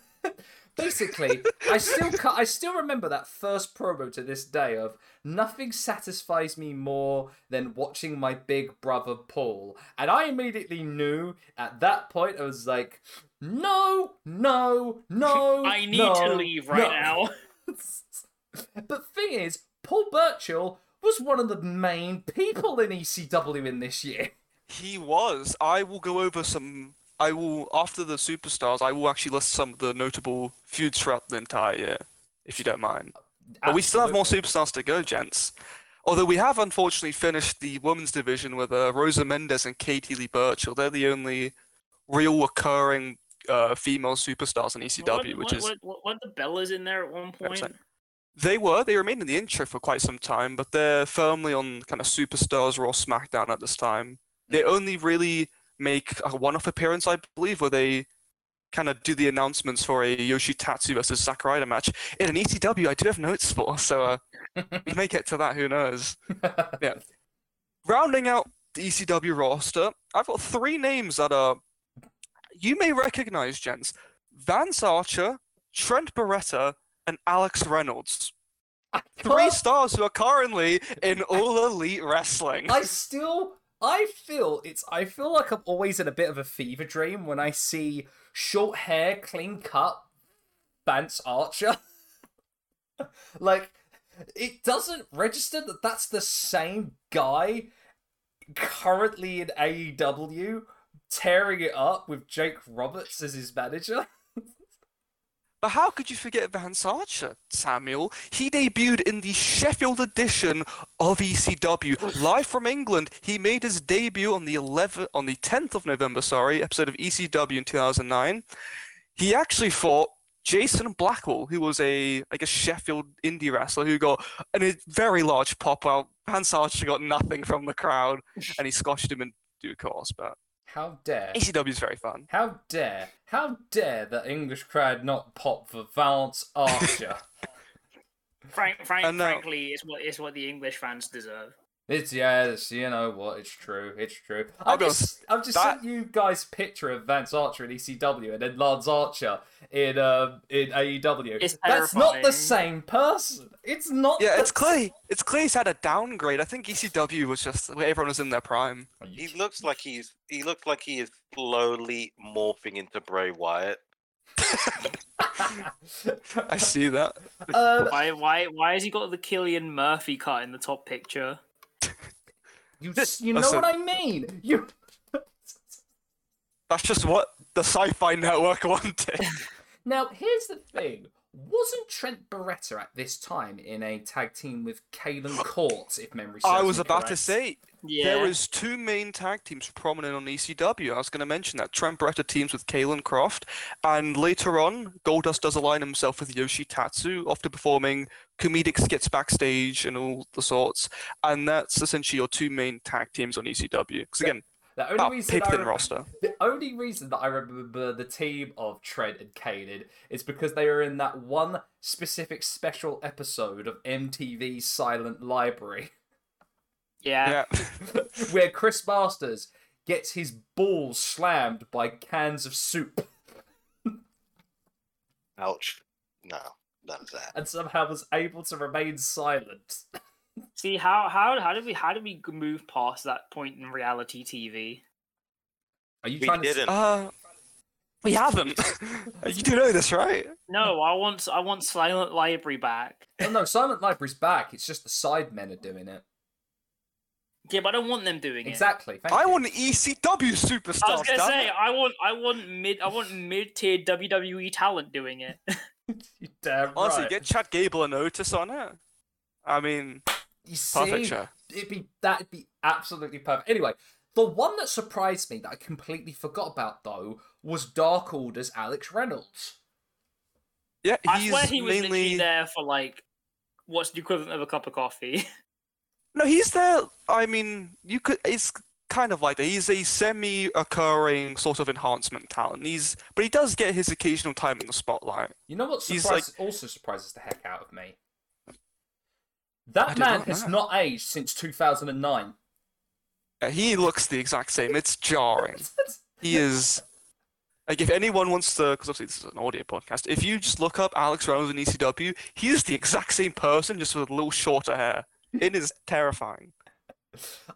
Basically, I still ca- I still remember that first promo to this day of nothing satisfies me more than watching my big brother Paul, and I immediately knew at that point I was like, no, no, no, I need no, to leave right no." now. but thing is, Paul Burchill was one of the main people in ECW in this year. He was. I will go over some. I will after the superstars. I will actually list some of the notable feuds throughout the entire year, if you don't mind. But we still have more superstars to go, gents. Although we have unfortunately finished the women's division with uh, Rosa Mendes and Katie Lea Burchill. They're the only real recurring uh, female superstars in ECW, What- which what, is what, what, what the Bellas in there at one point? Percent. They were. They remained in the intro for quite some time, but they're firmly on kind of Superstars Raw SmackDown at this time. They only really make a one-off appearance, I believe, where they kind of do the announcements for a Yoshitatsu versus Zack Ryder match in an ECW. I do have notes for, so uh, we may get to that. Who knows? Yeah. Rounding out the ECW roster, I've got three names that are you may recognize, gents: Vance Archer, Trent Beretta, and Alex Reynolds. Three stars who are currently in All Elite Wrestling. I still I feel it's I feel like I'm always in a bit of a fever dream when I see short hair, clean cut Vance Archer. like it doesn't register that that's the same guy currently in AEW tearing it up with Jake Roberts as his manager. But how could you forget Vance Archer, Samuel? He debuted in the Sheffield edition of ECW, live from England. He made his debut on the 11th, on the 10th of November, sorry, episode of ECW in 2009. He actually fought Jason Blackwell, who was a, I guess, Sheffield indie wrestler who got a very large pop out. Vance Archer got nothing from the crowd, and he squashed him in due course. But How dare ECW is very fun. How dare, how dare the English crowd not pop for Vance Archer? Frank, frank, frankly, it's what it's what the English fans deserve. It's yes, you know what? It's true. It's true. I'll I've be just, I've just that- sent you guys picture of Vance Archer in ECW and then Lance Archer in um in AEW. It's That's not the same person. It's not. Yeah, the it's clear. It's clear he's had a downgrade. I think ECW was just where everyone was in their prime. He looks like he's he looks like he is slowly morphing into Bray Wyatt. I see that. um, Why, why, why has he got the Cillian Murphy cut in the top picture? You, This- you know listen. what I mean. You. That's just what the Sci-Fi Network wanted. Now, here's the thing. Wasn't Trent Beretta at this time in a tag team with Kalen Court, if memory serves I was me about to say Yeah. there was two main tag teams prominent on ECW. I was going to mention that Trent Beretta teams with Caylen Croft, and later on, Goldust does align himself with Yoshi Tatsu, often performing comedic skits backstage and all the sorts. And that's essentially your two main tag teams on ECW. Because again, The only Oh, reason pig I thin roster. The only reason that I remember the team of Trent and Kanan is because they were in that one specific special episode of MTV's Silent Library Yeah. Yeah. where Chris Masters gets his balls slammed by cans of soup Ouch. No, none of that. and somehow was able to remain silent. See how how how did we how did we move past that point in reality TV? Are you We trying didn't. Uh, we haven't. you do know this, right? No, I want I want Silent Library back. Oh, no, Silent Library's back. It's just the Sidemen are doing it. Yeah, but I don't want them doing it. Exactly. I you. want an ECW superstar. I was gonna say it. I want I want mid I want mid tier WWE talent doing it. You damn Honestly, get Chad Gable a notice on it. I mean, You see, perfect show. it'd be that'd be absolutely perfect. Anyway, the one that surprised me that I completely forgot about though was Dark Order's Alex Reynolds. Yeah, I he's swear he was literally mainly there for like what's the equivalent of a cup of coffee. no, he's there. I mean, you could. It's kind of like that. He's a semi-occurring sort of enhancement talent. He's, but he does get his occasional time in the spotlight. You know what He's surprises, also surprises the heck out of me? That man not has know. not aged since 2009. Uh, he looks the exact same. It's jarring. He is. Like, if anyone wants to, because obviously this is an audio podcast, if you just look up Alex Reynolds in ECW, he is the exact same person, just with a little shorter hair. It is terrifying.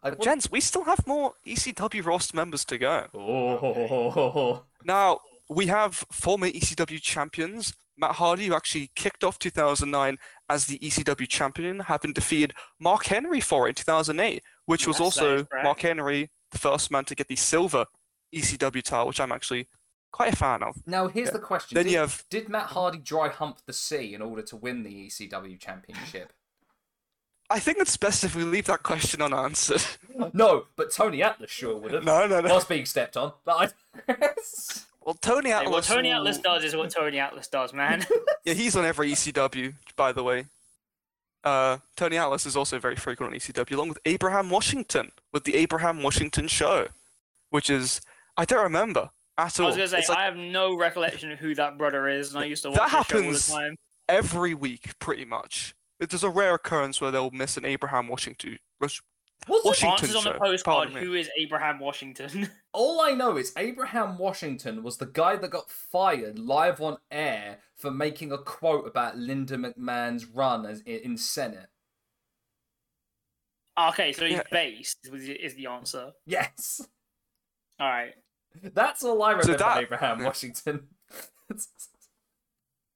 Want- gents, we still have more ECW roster members to go. Oh, Now, we have former ECW champions. Matt Hardy, who actually kicked off 2009 as the ECW champion, having defeated Mark Henry for it in 2008, which was Yes, that also. Mark Henry, the first man to get the silver ECW title, which I'm actually quite a fan of. now here's Yeah. the question: Then did, you have did Matt Hardy dry hump the sea in order to win the ECW championship? I think it's best if we leave that question unanswered. no, but Tony Atlas sure would have. no, no, I no. was being stepped on, but I. Well, Tony Hey, Atlas. what Tony will- Atlas does is what Tony Atlas does, man. Yeah, he's on every ECW, by the way. Uh, Tony Atlas is also very frequent on ECW, along with Abraham Washington, with the Abraham Washington Show, which is I don't remember at all. I was gonna say like I have no recollection of who that brother is, and I used to watch That this show all the happens every week, pretty much. There's a rare occurrence where they'll miss an Abraham Washington. Rush- Was it? Washington Answers on the postcard. Who is Abraham Washington? All I know is Abraham Washington was the guy that got fired live on air for making a quote about Linda McMahon's run as in Senate. Ah, okay, so he's Yeah. based is the- answer. Yes, All right. that's all I remember. that- Abraham Washington.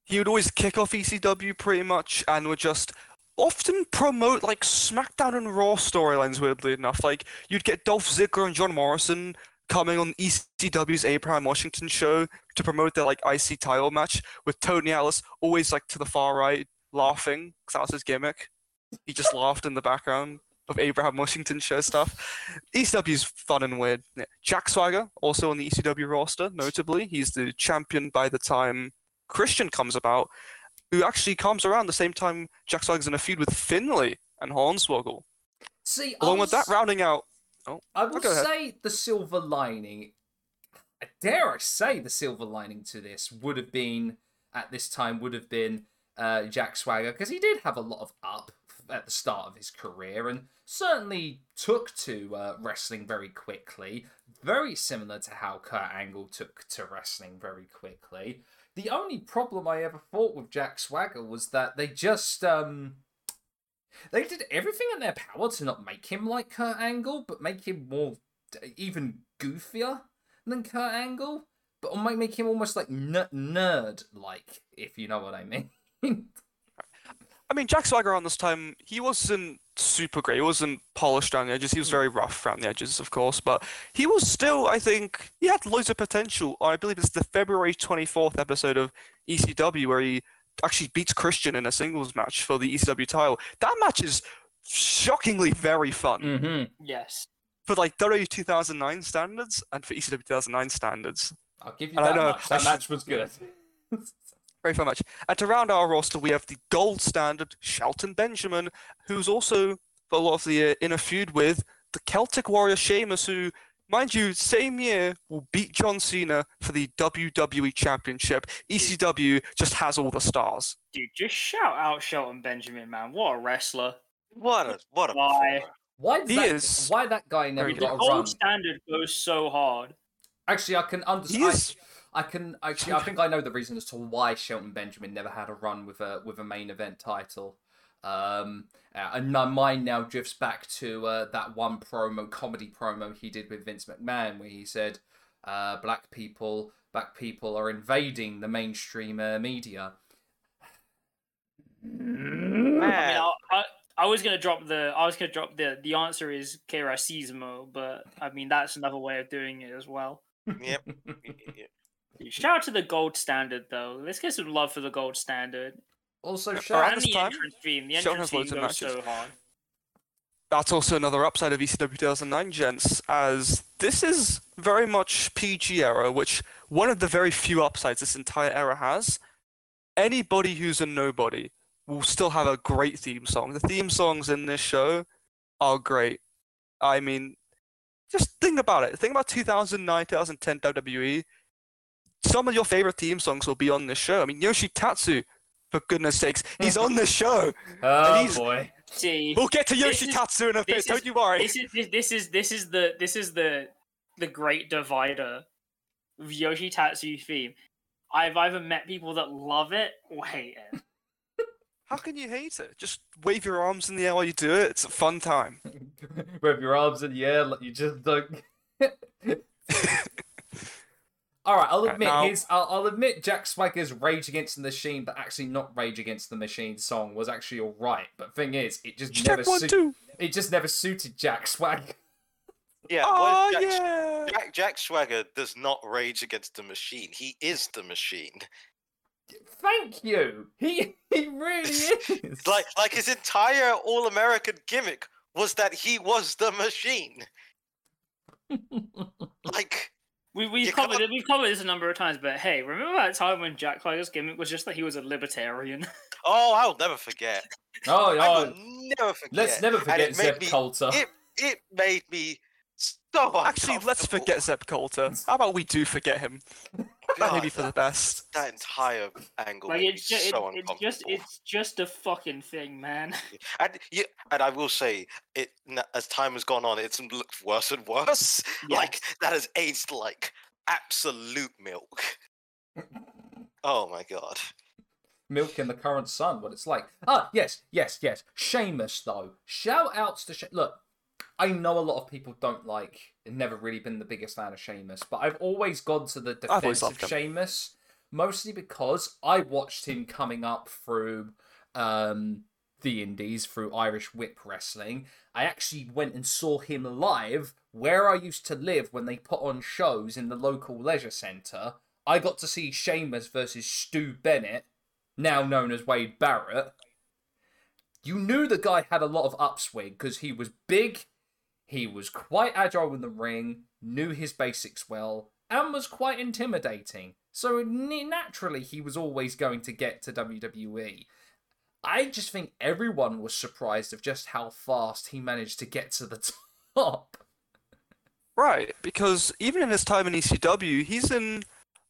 He would always kick off ECW pretty much, and would just often promote like SmackDown and Raw storylines. Weirdly enough, like you'd get Dolph Ziggler and John Morrison coming on ECW's Abraham Washington show to promote their like IC title match with Tony Atlas always like to the far right laughing because that was his gimmick. He just laughed in the background of Abraham Washington show stuff. ECW's fun and weird. Yeah. Jack Swagger also on the ECW roster, notably. He's the champion by the time Christian comes about, who actually comes around the same time Jack Swagger's in a feud with Finlay and Hornswoggle. See, Along with that, rounding out. I will ahead. say the silver lining. Dare I say the silver lining to this would have been at this time would have been uh, Jack Swagger because he did have a lot of up at the start of his career and certainly took to uh, wrestling very quickly, very similar to how Kurt Angle took to wrestling very quickly. The only problem I ever thought with Jack Swagger was that they just um they did everything in their power to not make him like Kurt Angle, but make him more even goofier than Kurt Angle, but make him almost like n- nerd like, if you know what I mean. I mean, Jack Swagger on this time, he wasn't super great. He wasn't polished around the edges. He was very rough around the edges, of course, but he was still, I think, he had loads of potential. I believe it's the February 24th episode of ECW where he actually beats Christian in a singles match for the ECW title. That match is shockingly very fun mm-hmm. Yes. for like WWE 2009 standards and for ECW 2009 standards. I'll give you And I that know, much. I That should- match was good. Very fun much. And to round our roster, we have the gold standard Shelton Benjamin, who's also for a lot of the uh, in a feud with the Celtic Warrior Sheamus, who Mind you, same year will beat John Cena for the WWE Championship. ECW just has all the stars. Dude, just shout out Shelton Benjamin, man. What a wrestler. What a what a Why? performer. Why He that, is why that guy never very got a Gold standard goes so hard. Actually, I can He understand. Is. I can actually. I think I know the reason as to why Shelton Benjamin never had a run with a with a main event title. Um, uh, and my mind now drifts back to uh, that one promo, comedy promo he did with Vince McMahon, where he said, uh, "Black people, black people are invading the mainstream uh, media." I mean, I, I, I was gonna drop the. I was gonna drop the. The answer is que racismo, but I mean that's another way of doing it as well. yep. Shout out to the gold standard though. Let's get some love for the gold standard Also, shout and this the time, entrance theme. The entrance has theme loads of goes matches. so hard. That's also another upside of ECW 2009, gents, as this is very much PG era, which one of the very few upsides this entire era has. Anybody who's a nobody will still have a great theme song. The theme songs in this show are great. I mean, just think about it. Think about 2009, 2010 WWE. Some of your favorite theme songs will be on this show. I mean, Yoshi Tatsu, for goodness sakes, he's on this show. oh he's- boy. See, We'll get to This Yoshi is- Tatsu in a bit. this Don't is- you worry. this is this, this is this is the this is the the great divider of Yoshi Tatsu theme. I've either met people that love it or hate it. How can you hate it? Just wave your arms in the air while you do it. It's a fun time. wave your arms in the air, like you just don't. All right, I'll Right, admit now- his. I'll, I'll admit Jack Swagger's "Rage Against the Machine," but actually not "Rage Against the Machine" song was actually all right. But thing is, it just never Check one, suit- it just never suited Jack Swagger. Yeah. Oh, well, Jack, yeah. Jack, Jack Swagger does not rage against the machine. He is the machine. Thank you. He he really is. Like like his entire All American gimmick was that he was the machine. Like We we've You covered can't- it, we've covered this a number of times, but hey, remember that time when Jack Swagger's gimmick was just that he was a libertarian? oh, I'll never forget. oh, I oh will never forget. let's never forget it made Zeb me- Colter. It it made me so Actually, let's forget Zeb Colter. How about we do forget him? That may be God, for the best. That entire angle like it's me just so it, it's just it's just a fucking thing, man. And yeah, and I will say, it as time has gone on, it's looked worse and worse. Like that has aged like absolute milk. Oh my god. Milk in the current sun, what it's like. Ah, yes, yes, yes. Sheamus, though. Shout outs to she- Look, I know a lot of people don't like, never really been the biggest fan of Sheamus, but I've always gone to the defense of. Sheamus, mostly because I watched him coming up through um, the Indies, through Irish Whip Wrestling. I actually went and saw him live where I used to live when they put on shows in the local leisure centre. I got to see Sheamus versus Stu Bennett, now known as Wade Barrett. You knew the guy had a lot of upswing because he was big, he was quite agile in the ring, knew his basics well, and was quite intimidating. So naturally, he was always going to get to WWE. I just think everyone was surprised of just how fast he managed to get to the top. Right, because even in his time in ECW, he's in.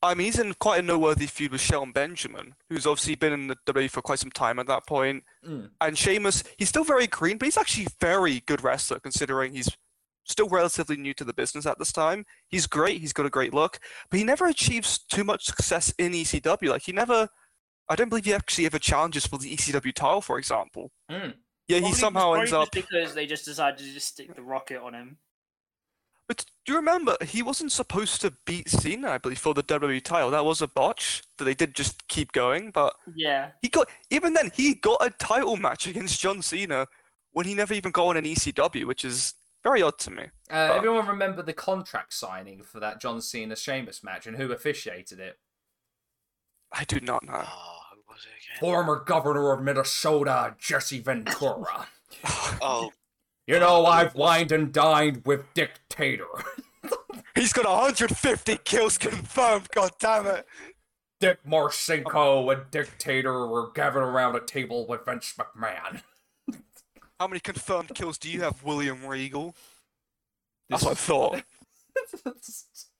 I mean, he's in quite a noteworthy feud with Shelton Benjamin, who's obviously been in the WWE for quite some time at that point. Mm. And Sheamus, he's still very green, but he's actually a very good wrestler considering he's still relatively new to the business at this time. He's great, he's got a great look, but he never achieves too much success in ECW. Like, he never. I don't believe he actually ever challenges for the ECW title, for example. Mm. Yeah, Probably- he somehow ends just up. because they just decided to just stick the rocket on him. But do you remember he wasn't supposed to beat Cena, I believe, for the WWE title. That was a botch that they did just keep going. But Yeah, he got even then he got a title match against John Cena when he never even got on an ECW, which is very odd to me. Uh, everyone remember the contract signing for that John Cena Sheamus match and who officiated it? I do not know. Oh, who was it again? Former governor of Minnesota, Jesse Ventura. Oh, You know, I've wined and dined with Dictator. He's got 150 kills confirmed. God damn it! Dick Marcinko and Dictator were gathered around a table with Vince McMahon. How many confirmed kills do you have, William Regal? That's what I thought.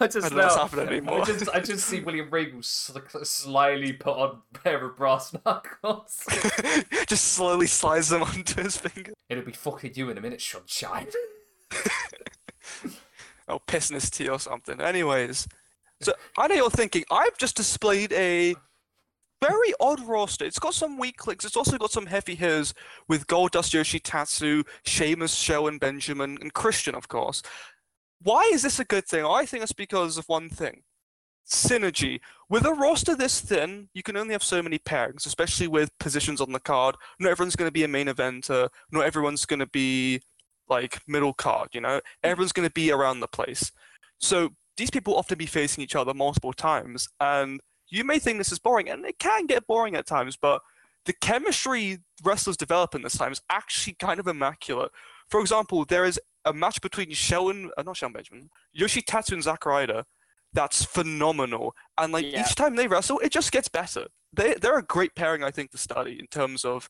I just I don't know what's happening anymore. I just, I just see William Regal sl- slyly put on a pair of brass knuckles. Just slowly slides them onto his finger. It'll be fucking you in a minute, sunshine. Oh, pissing his tea or something. Anyways, so I know you're thinking, I've just displayed a very odd roster. It's got some weak clicks. It's also got some heavy hitters with Goldust Yoshitatsu, Sheamus, and Benjamin, and Christian, of course. Why is this a good thing? I think it's because of one thing. Synergy. With a roster this thin, you can only have so many pairings, especially with positions on the card. Not everyone's going to be a main eventer. Not everyone's going to be like middle card, you know? Everyone's going to be around the place. So these people often be facing each other multiple times, and you may think this is boring, and it can get boring at times, but the chemistry wrestlers develop in this time is actually kind of immaculate. For example, there is a match between Shelton, uh, not Shelton Benjamin, Yoshitatsu and Zack Ryder that's phenomenal. And like Yeah. each time they wrestle, it just gets better. They they're a great pairing, I think, to study in terms of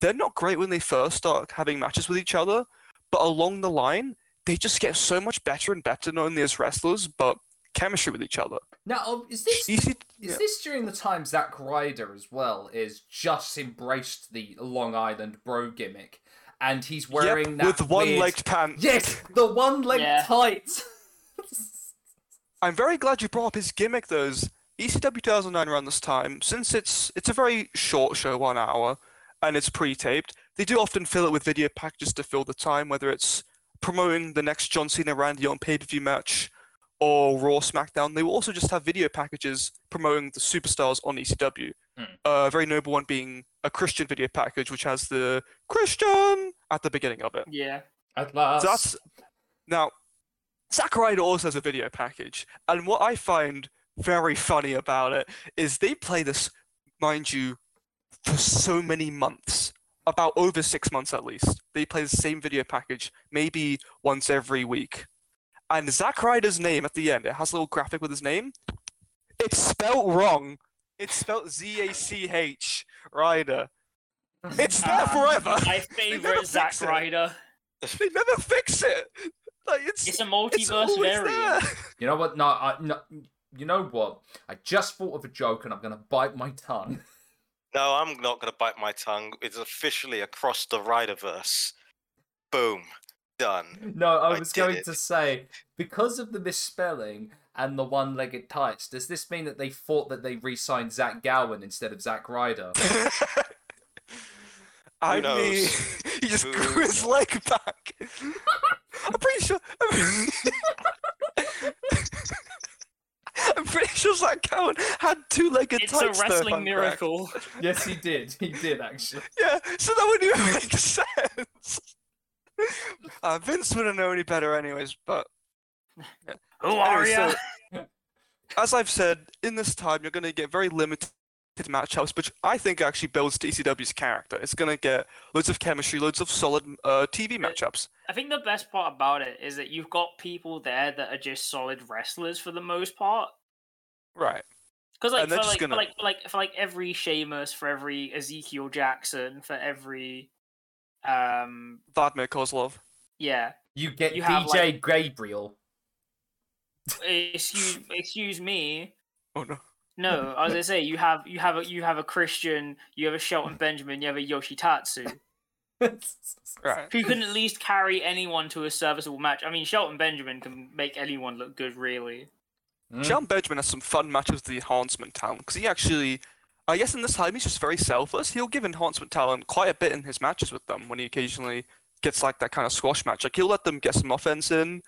they're not great when they first start having matches with each other, but along the line, they just get so much better and better not only as wrestlers, but chemistry with each other. Now, oh, is this Easy, is yeah. this during the time Zack Ryder as well is just embraced the Long Island bro gimmick, and he's wearing Yep, that with one weird- legged pants. Yes, the one leg Yeah. tights. I'm very glad you brought up his gimmick though. as ECW 2009 around this time, since it's it's a very short show, one hour, and it's pre-taped. They do often fill it with video packages to fill the time, whether it's promoting the next John Cena Randy on pay-per-view match or Raw SmackDown. They will also just have video packages promoting the superstars on ECW. Hmm. a very noble one being a Christian video package, which has the Christian at the beginning of it. Yeah. At last. So that's now Zack Ryder also has a video package, and what I find very funny about it is they play this, mind you, for so many months, about over six months at least. They play the same video package, maybe once every week. And Zack Ryder's name at the end, it has a little graphic with his name. It's spelt wrong. It's spelled Z A C H Ryder. It's there Um, forever. My favorite Zack fix. Ryder. They never fix it. Like it's It's a multiverse always variant. You know what? No, I no. You know what? I just thought of a joke, and I'm gonna bite my tongue. No, I'm not going to bite my tongue. It's officially across the Riderverse. Boom. Done. No, I I was going it. to say because of the misspelling and the one-legged tights. Does this mean that they thought that they re-signed Zach Gowen instead of Zach Ryder? I Who mean, he just Who grew his leg back. I'm pretty sure. I'm pretty sure Zach Gowen had two-legged It's a tights. though, if wrestling I'm correct. miracle. yes, he did. He did actually. Yeah, so that wouldn't even make sense. Uh, Vince wouldn't know any better, anyways. But Who are Anyway, ya? so- as I've said, in this time you're going to get very limited matchups, which I think actually builds TCW's character. It's going to get loads of chemistry, loads of solid uh, TV matchups. I think the best part about it is that you've got people there that are just solid wrestlers for the most part. Right. Because like for like, gonna- for like for like for like every Sheamus, for every Ezekiel Jackson, for every um Vladimir Kozlov. yeah. You get You have, DJ Gabriel. Excuse excuse me. Oh no. No, as I was gonna say you have you have a you have a Christian, you have a Shelton Benjamin, you have a Yoshitatsu, Right. who can at least carry anyone to a serviceable match. I mean, Shelton Benjamin can make anyone look good, really. Mm. Shelton Benjamin has some fun matches with the enhancement talent because he actually, I guess in this time he's just very selfless. He'll give enhancement talent quite a bit in his matches with them when he occasionally gets like that kind of squash match. Like he'll let them get some offense in,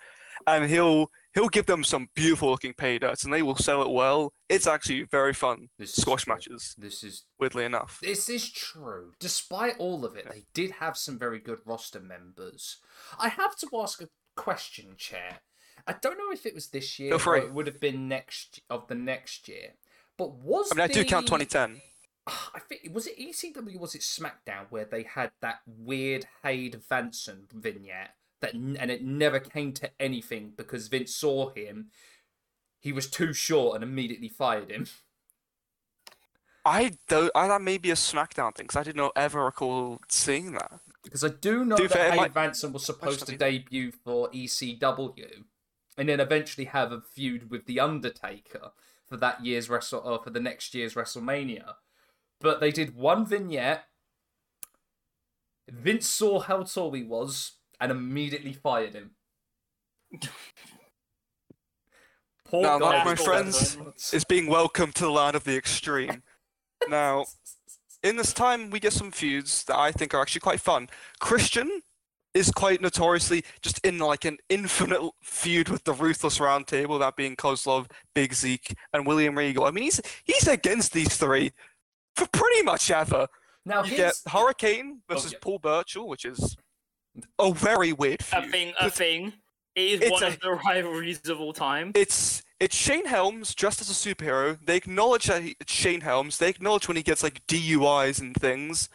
and he'll he'll give them some beautiful looking Paydirts, and they will sell it well. It's actually very fun This squash matches. This is Weirdly enough. This is true. Despite all of it, they did have some very good roster members. I have to ask a question, Chair. I don't know if it was this year or it. would have been next of the next year. But was I mean, I do count 2010. I think was it ECW was it SmackDown where they had that weird Hade Vansen vignette that and it never came to anything because Vince saw him. He was too short and immediately fired him. I don't. I, that may be a SmackDown thing because I did not ever recall seeing that. Because I do know be that fair, might- Vansen was supposed to debut for ECW, and then eventually have a feud with the Undertaker for that year's wrestle or for the next year's WrestleMania. But they did one vignette. Vince saw how tall he was and immediately fired him. Poor Now that, my friends, is being welcomed to the land of the extreme. Now, in this time, we get some feuds that I think are actually quite fun. Christian is quite notoriously just in like an infinite feud with the Ruthless roundtable, that being Kozlov, Big Zeke, and William Regal. I mean, he's he's against these three for pretty much ever. now You get Hurricane versus oh, yeah. Paul Burchill, which is a very weird A thing, a thing. It is one a- of the rivalries of all time. It's it's Shane Helms dressed as a superhero. They acknowledge that he, it's Shane Helms. They acknowledge when he gets like DUIs and things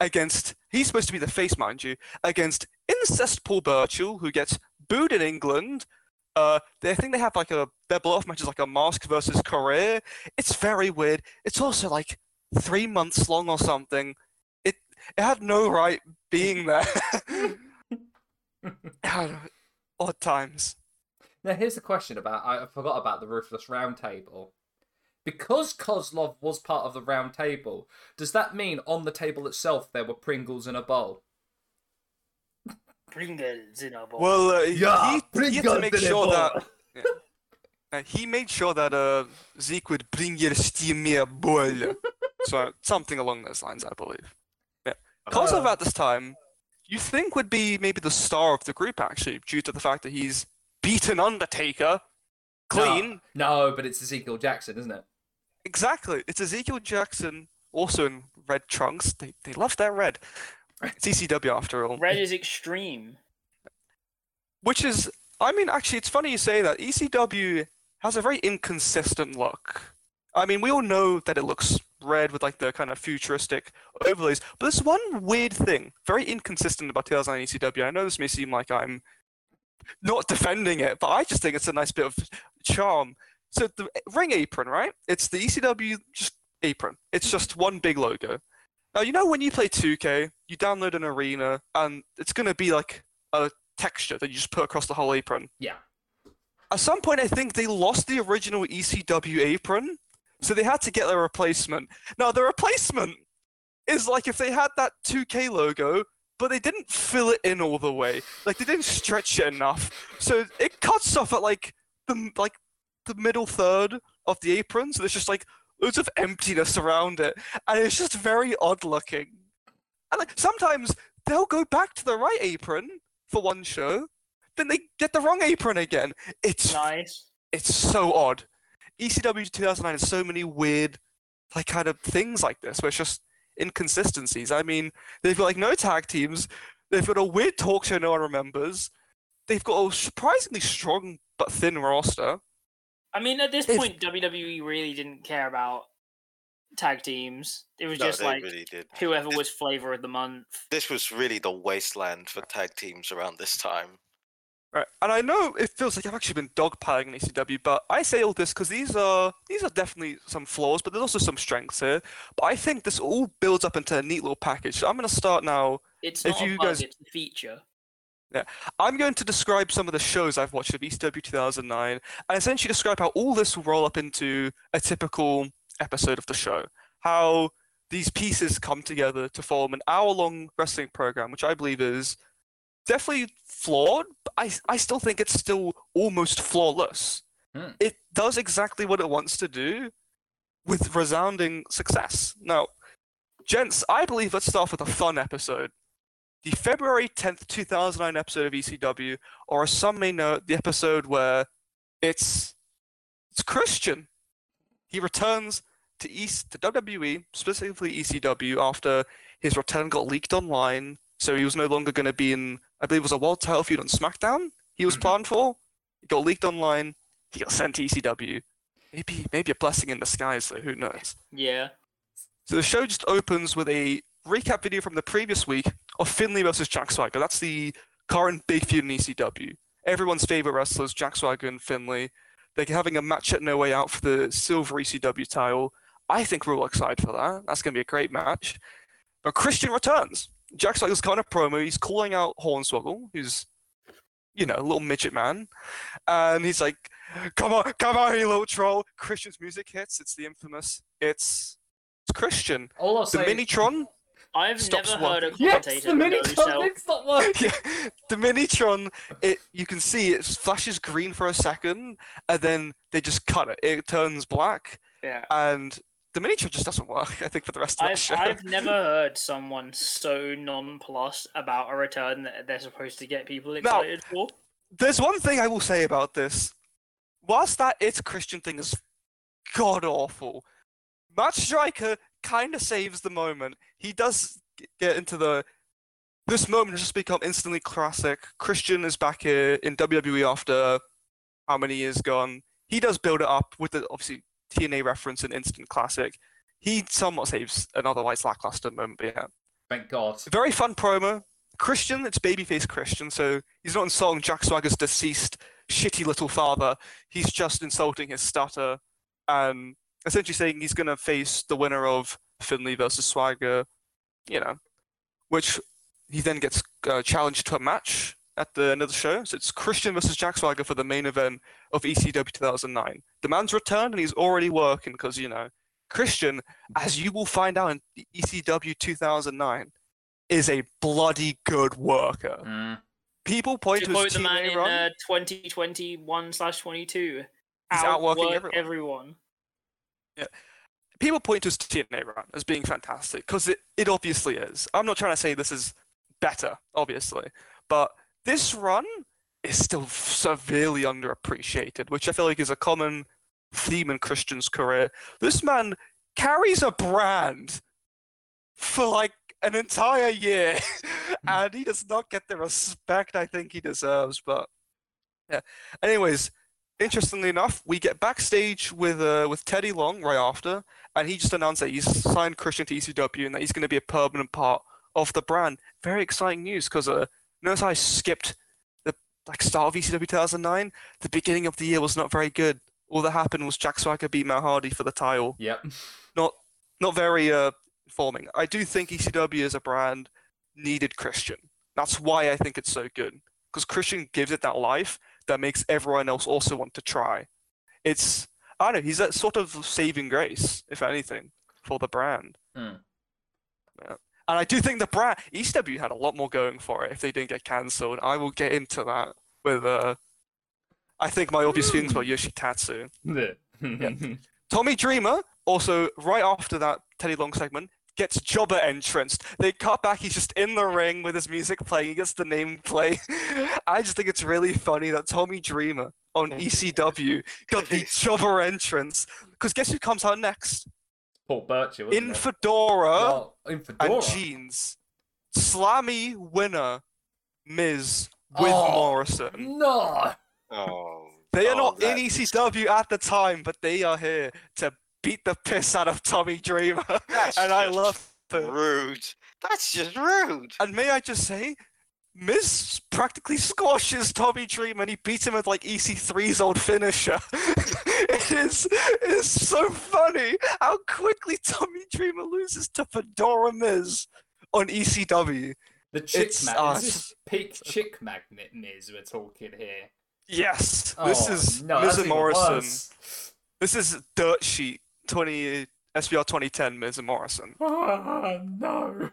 against. He's supposed to be the face, mind you, against incest Paul Burchill, who gets booed in England. Uh, they I think they have like a their blow off match is like a mask versus career. It's very weird. It's also like three months long or something. It it had no right being there. I. Odd times. Now, here's the question about I forgot about the Ruthless Round Table. Because Kozlov was part of the Round Table, does that mean on the table itself there were Pringles in a bowl? Pringles in a bowl. Well, uh, Yeah, he, he had to Pringles make in a sure bowl. that uh, he made sure that uh, Zeke would bring your steamy bowl. so something along those lines, I believe. Yeah, Kozlov Uh. at this time, you think would be maybe the star of the group actually, due to the fact that he's beaten Undertaker clean. No, but it's Ezekiel Jackson, isn't it? Exactly, it's Ezekiel Jackson, also in red trunks. They they love their red. It's ECW after all. Red is extreme. Which is, I mean, actually, it's funny you say that. ECW has a very inconsistent look. I mean, we all know that it looks red with like the kind of futuristic overlays, but there's one weird thing, very inconsistent about 2009 ECW. I know this may seem like I'm not defending it, but I just think it's a nice bit of charm. So the ring apron, right? It's the ECW just apron. It's just one big logo. Now you know when you play 2K, you download an arena, and it's gonna be like a texture that you just put across the whole apron. Yeah. At some point, I think they lost the original ECW apron, so they had to get a replacement. Now, the replacement is like if they had that 2K logo, but they didn't fill it in all the way. Like they didn't stretch it enough, so it cuts off at like the like the middle third of the apron. So there's just like loads of emptiness around it, and it's just very odd looking. And like sometimes they'll go back to the right apron for one show, then they get the wrong apron again. It's Nice. it's so odd. ECW 2009 has so many weird, like kind of things like this, where it's just inconsistencies. I mean, they've got like no tag teams. They've got a weird talk show no one remembers. They've got a surprisingly strong but thin roster. I mean, at this If- point, WWE really didn't care about tag teams. It was No, just like really whoever This- was flavor of the month. This was really the wasteland for tag teams around this time. Right, and I know it feels like I've actually been dogpiling in ECW, but I say all this because these are these are definitely some flaws, but there's also some strengths here. But I think this all builds up into a neat little package. So I'm going to start now It's If not a you bug, guys- it's a feature. Yeah, I'm going to describe some of the shows I've watched of ECW 2009 and essentially describe how all this will roll up into a typical episode of the show. How these pieces come together to form an hour long wrestling program, which I believe is definitely flawed, but I, I still think it's still almost flawless. Hmm. It does exactly what it wants to do with resounding success. Now, gents, I believe let's start with a fun episode the February 10th, 2009 episode of ECW, or as some may know, the episode where it's it's Christian. He returns to East to WWE, specifically ECW, after his return got leaked online. So he was no longer going to be in, I believe it was a world title feud on SmackDown. He was Mhm. planned for. It got leaked online. He got sent to ECW. Maybe maybe a blessing in disguise, though. Who knows? Yeah. So the show just opens with a recap video from the previous week of Finlay versus Jack Swagger. That's the current big feud in ECW. Everyone's favorite wrestlers, Jack Swagger and Finlay. They're having a match at No Way Out for the silver ECW title. I think we're all excited for that. That's going to be a great match. But Christian returns. Jack Swagger's kind of promo. He's calling out Hornswoggle, who's, you know, a little midget man, and he's like, "Come on, come on, you little troll!" Christian's music hits. It's the infamous. It's, it's Christian. All I'll The say. Minitron. I've Stops never heard a working. Yes, the who knows Minitron how- thing's not working. Yeah, the Minitron. It you can see it flashes green for a second, and then they just cut it. It turns black, Yeah. and the Minitron just doesn't work. I think for the rest of the show. I've never heard someone so nonplussed about a return that they're supposed to get people excited for. There's one thing I will say about this. Whilst that it's Christian thing is god awful, Matt Striker kind of saves the moment. He does get into the. This moment has just become instantly classic. Christian is back here in WWE after how many years gone. He does build it up with the obviously TNA reference and instant classic. He somewhat saves an otherwise lackluster moment, but yeah. Thank God. Very fun promo. Christian, it's babyface Christian, so he's not insulting Jack Swagger's deceased shitty little father. He's just insulting his stutter and essentially saying he's going to face the winner of Finlay versus Swagger, you know, which he then gets uh, challenged to a match at the end of the show. So it's Christian versus Jack Swagger for the main event of ECW 2009. The man's returned and he's already working because, you know, Christian, as you will find out in ECW 2009, is a bloody good worker. Mm. People point To to, quote his the man TNA in run. uh, 2021 slash 22, He's outworking outwork everyone. everyone. people point to his TNA run as being fantastic because it, it obviously is. I'm not trying to say this is better, obviously, but this run is still severely underappreciated, which I feel like is a common theme in Christian's career. This man carries a brand for like an entire year, and he does not get the respect I think he deserves. But yeah, anyways, interestingly enough, we get backstage with uh, with Teddy Long right after, and he just announced that he's signed Christian to ECW and that he's going to be a permanent part of the brand. Very exciting news because uh, notice how I skipped the like start of ECW 2009. The beginning of the year was not very good. All that happened was Jack Swagger beat Matt Hardy for the title. Yep. Not not very uh informing. I do think ECW as a brand needed Christian. That's why I think it's so good because Christian gives it that life that makes everyone else also want to try. It's I don't know. He's that sort of saving grace, if anything, for the brand. Hmm. Yeah. And I do think the brand ECW had a lot more going for it if they didn't get cancelled. I will get into that with uh. I think my obvious feelings about Yoshitatsu. Tommy Dreamer, also right after that Teddy Long segment, gets jobber entranced. They cut back, he's just in the ring with his music playing, he gets the name play. I just think it's really funny that Tommy Dreamer on ECW got the jobber entrance. Because guess who comes out next? Paul Burchill, In it? Fedora Oh, in and Fedora. jeans. Slammy winner, Miz with Oh, Morrison. No. Oh. They are oh, not in that- ECW at the time, but they are here to beat the piss out of Tommy Dreamer. That's and I just love it. Rude. That's just rude. And may I just say, Miz practically squashes Tommy Dreamer and he beats him with like EC3's old finisher. it is it is so funny how quickly Tommy Dreamer loses to Fedora Miz on ECW. The chick It's, mag- uh, is this peak chick magnet Miz we're talking here? Yes, this Oh, is no, Miz and Morrison. worse. This is Dirt Sheet 20 SBR 2010 Miz and Morrison. Ah, no.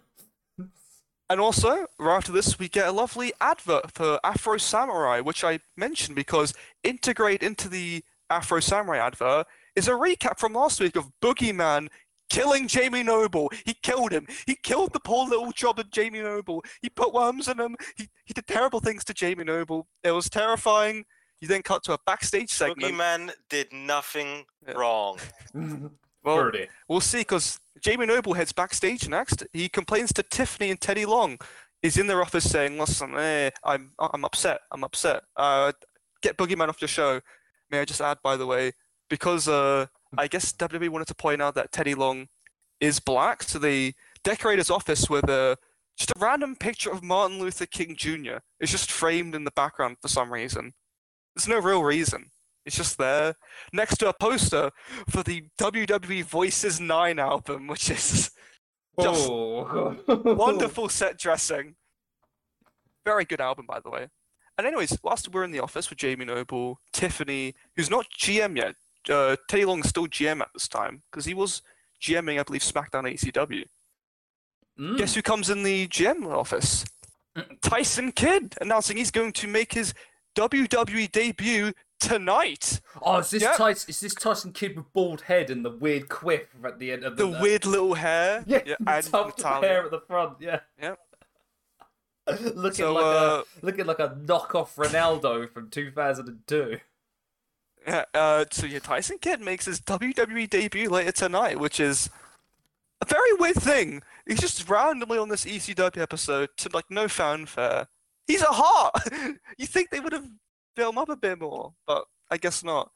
And also, right after this, we get a lovely advert for Afro Samurai, which I mentioned because integrate into the Afro Samurai advert is a recap from last week of Boogeyman killing Jamie Noble. He killed him. He killed the poor little jobber Jamie Noble. He put worms in him. He, he did terrible things to Jamie Noble. It was terrifying. You then cut to a backstage segment. Boogeyman did nothing Yeah. wrong. Well, Birdie. We'll see, because Jamie Noble heads backstage next. He complains to Tiffany and Teddy Long. He's in their office saying, "Listen, eh, I'm I'm upset. I'm upset. Uh, get Boogeyman off your show." May I just add, by the way, because uh, I guess WWE wanted to point out that Teddy Long is black, so they decorate his office with a just a random picture of Martin Luther King Jr. It's just framed in the background for some reason. There's no real reason. It's just there next to a poster for the WWE Voices 9 album, which is Just Oh. wonderful set dressing. Very good album, by the way. And anyways, whilst we're in the office with Jamie Noble, Tiffany, who's not GM yet, uh, Teddy Long is still GM at this time because he was GMing, I believe, SmackDown ACW. Mm. Guess who comes in the GM office? Tyson Kidd announcing he's going to make his WWE debut tonight. Oh, is this Yep. Tyson? Is this Tyson Kidd with bald head and the weird quiff at the end of the, The weird little hair. Yeah, yeah the and tuft of Natalya. hair at the front. Yeah. Yep. looking So, like uh, a looking like a knockoff Ronaldo from 2002. Yeah, uh, so yeah, Tyson Kidd makes his WWE debut later tonight, which is a very weird thing. He's just randomly on this ECW episode to like no fanfare. He's a heart. you think they would have him up a bit more, but I guess not.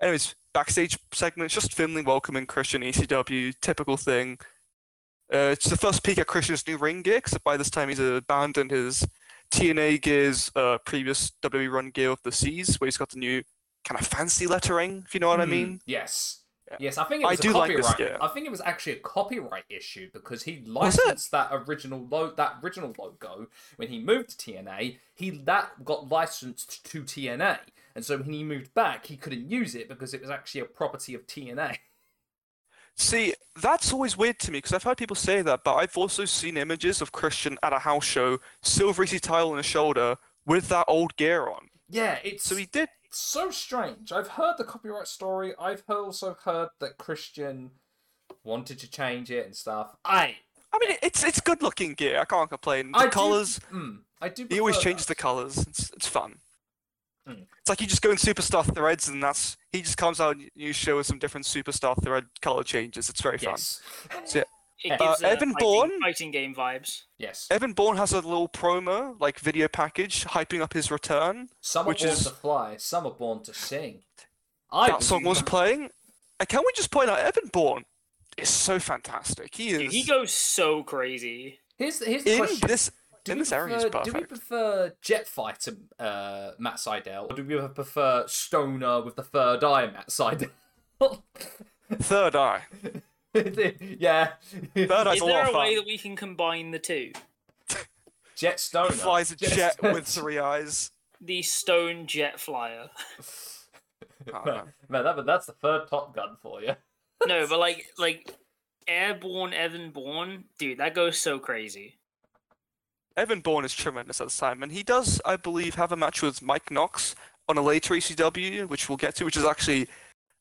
Anyways, backstage segments, just Finlay welcoming Christian ECW, typical thing. Uh, it's the first peek at Christian's new ring gear, except by this time he's abandoned his TNA gears, uh, previous WWE run gear of the Seas, where he's got the new kind of fancy lettering, if you know what I Hmm, mean. Yes. Yeah. Yes, I think it was a do like this copyright. I think it was actually a copyright issue because he licensed that original lo- that original logo when he moved to TNA. He that got licensed to TNA, and so when he moved back, he couldn't use it because it was actually a property of TNA. See, that's always weird to me because I've heard people say that, but I've also seen images of Christian at a house show, silver EC title on his shoulder, with that old gear on. Yeah, it's So he did. So strange. I've heard the copyright story. I've also heard that Christian wanted to change it and stuff. I I mean, it's it's good looking gear. I can't complain. The I do- colors. mm, I do. He always changes the colors. It's it's fun. Hmm. It's like you just go in superstar threads, and that's he just comes out and you show us some different superstar thread color changes. It's very fun. Yes. So, yeah, It Uh, gives uh, Evan fighting, Bourne? fighting game vibes. Yes. Evan Bourne has a little promo, like video package, hyping up his return. Some are which born is- to fly, some are born to sing. I that song was playing. And can we just point out Evan Bourne is so fantastic. He is Dude, he goes so crazy. Here's the, here's the in question. this Do in we this area. He's prefer- Do we prefer Jet Fighter uh, Matt Sydal, or do we prefer Stoner with the third eye Matt Sydal? Third eye. yeah. Third eye's Is a there lot a of way that we can combine the two? Jet Stoner. He flies a jet with three eyes. The Stone Jet Flyer. Oh, Man, man. man, that, that's the third Top Gun for you. No, but like like Airborne Evan Bourne, dude, that goes so crazy. Evan Bourne is tremendous at the time, and he does, I believe, have a match with Mike Knox on a later ECW, which we'll get to, which is actually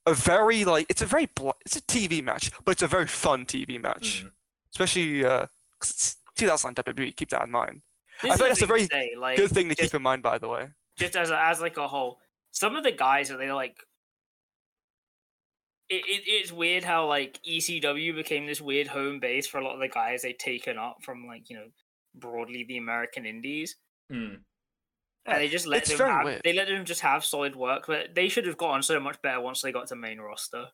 a very like it's a very bl- it's a TV match, but it's a very fun TV match, Mm. especially uh, 'cause it's 2009 WWE. Keep that in mind. This I think that's a very say, like, Good thing to just, keep in mind, by the way. just as a, as like a whole. Some of the guys are they like. It, it, it's weird how like ECW became this weird home base for a lot of the guys they've taken up from like you know broadly the American Indies. Mm. And they just let It's them have, weird. they let them just have solid work, but they should have gotten so much better once they got to main roster.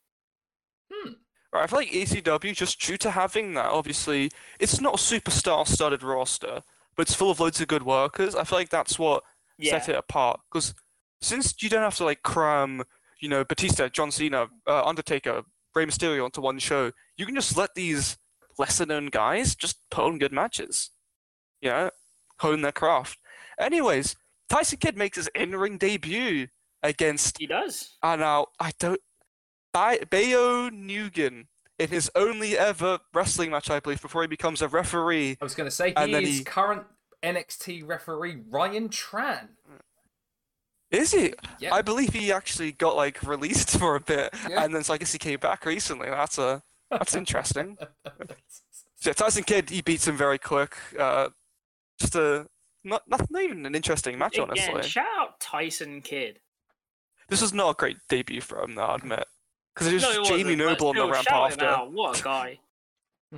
Right, I feel like ECW, just due to having that, obviously, it's not a superstar-studded roster, but it's full of loads of good workers. I feel like that's what Yeah, set it apart. Because since you don't have to like cram, you know, Batista, John Cena, uh, Undertaker, Rey Mysterio onto one show, you can just let these lesser-known guys just put on good matches. Know, hone their craft. Anyways, Tyson Kidd makes his in-ring debut against he does. Ah, now I don't. Ba- Bao Nguyen in his only ever wrestling match, I believe, before he becomes a referee. I was going to say, And he then is he- current NXT referee Ryan Tran. Is he? Yeah. I believe he actually got like released for a bit, Yeah. and then so I guess he came back recently. That's a that's interesting. So yeah, Tyson Kidd, he beats him very quick. Uh, just a not, not not even an interesting match, Again, honestly. shout out Tyson Kidd. This was not a great debut for him, though, I admit, because it was No, it Jamie wasn't, but Noble on the still, ramp shout him after. out. What a guy.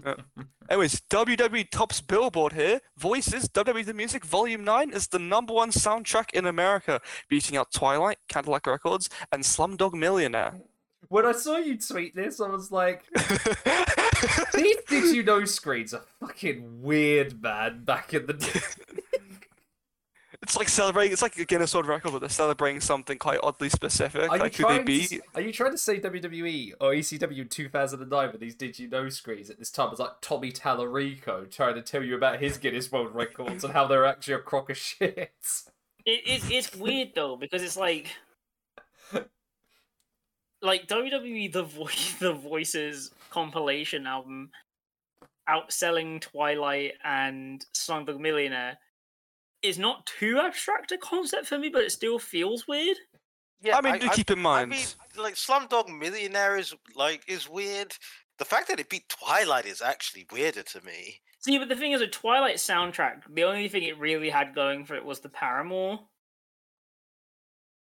Uh, anyways, WWE tops Billboard here. Voices, WWE The Music Volume 9 is the number one soundtrack in America, beating out Twilight, Cadillac Records, and Slumdog Millionaire. when I saw you tweet this, I was like, these Did You Know screens are fucking weird, man, back in the day. It's like celebrating. It's like a Guinness World Record, but they're celebrating something quite oddly specific. Are you, like who they trying to, are you trying to say WWE or ECW 2009 with these Did You Know screens at this time It's like Tommy Tallarico trying to tell you about his Guinness World Records and how they're actually a crock of shit? It, it's it's weird though because it's like like WWE the voice the voices compilation album outselling Twilight and Slumdog Millionaire is not too abstract a concept for me, but it still feels weird. Yeah, I mean, do keep in mind, I mind. mean, like Slumdog Millionaire is like is weird. The fact that it beat Twilight is actually weirder to me. See, but the thing is, a Twilight soundtrack, the only thing it really had going for it was the Paramore.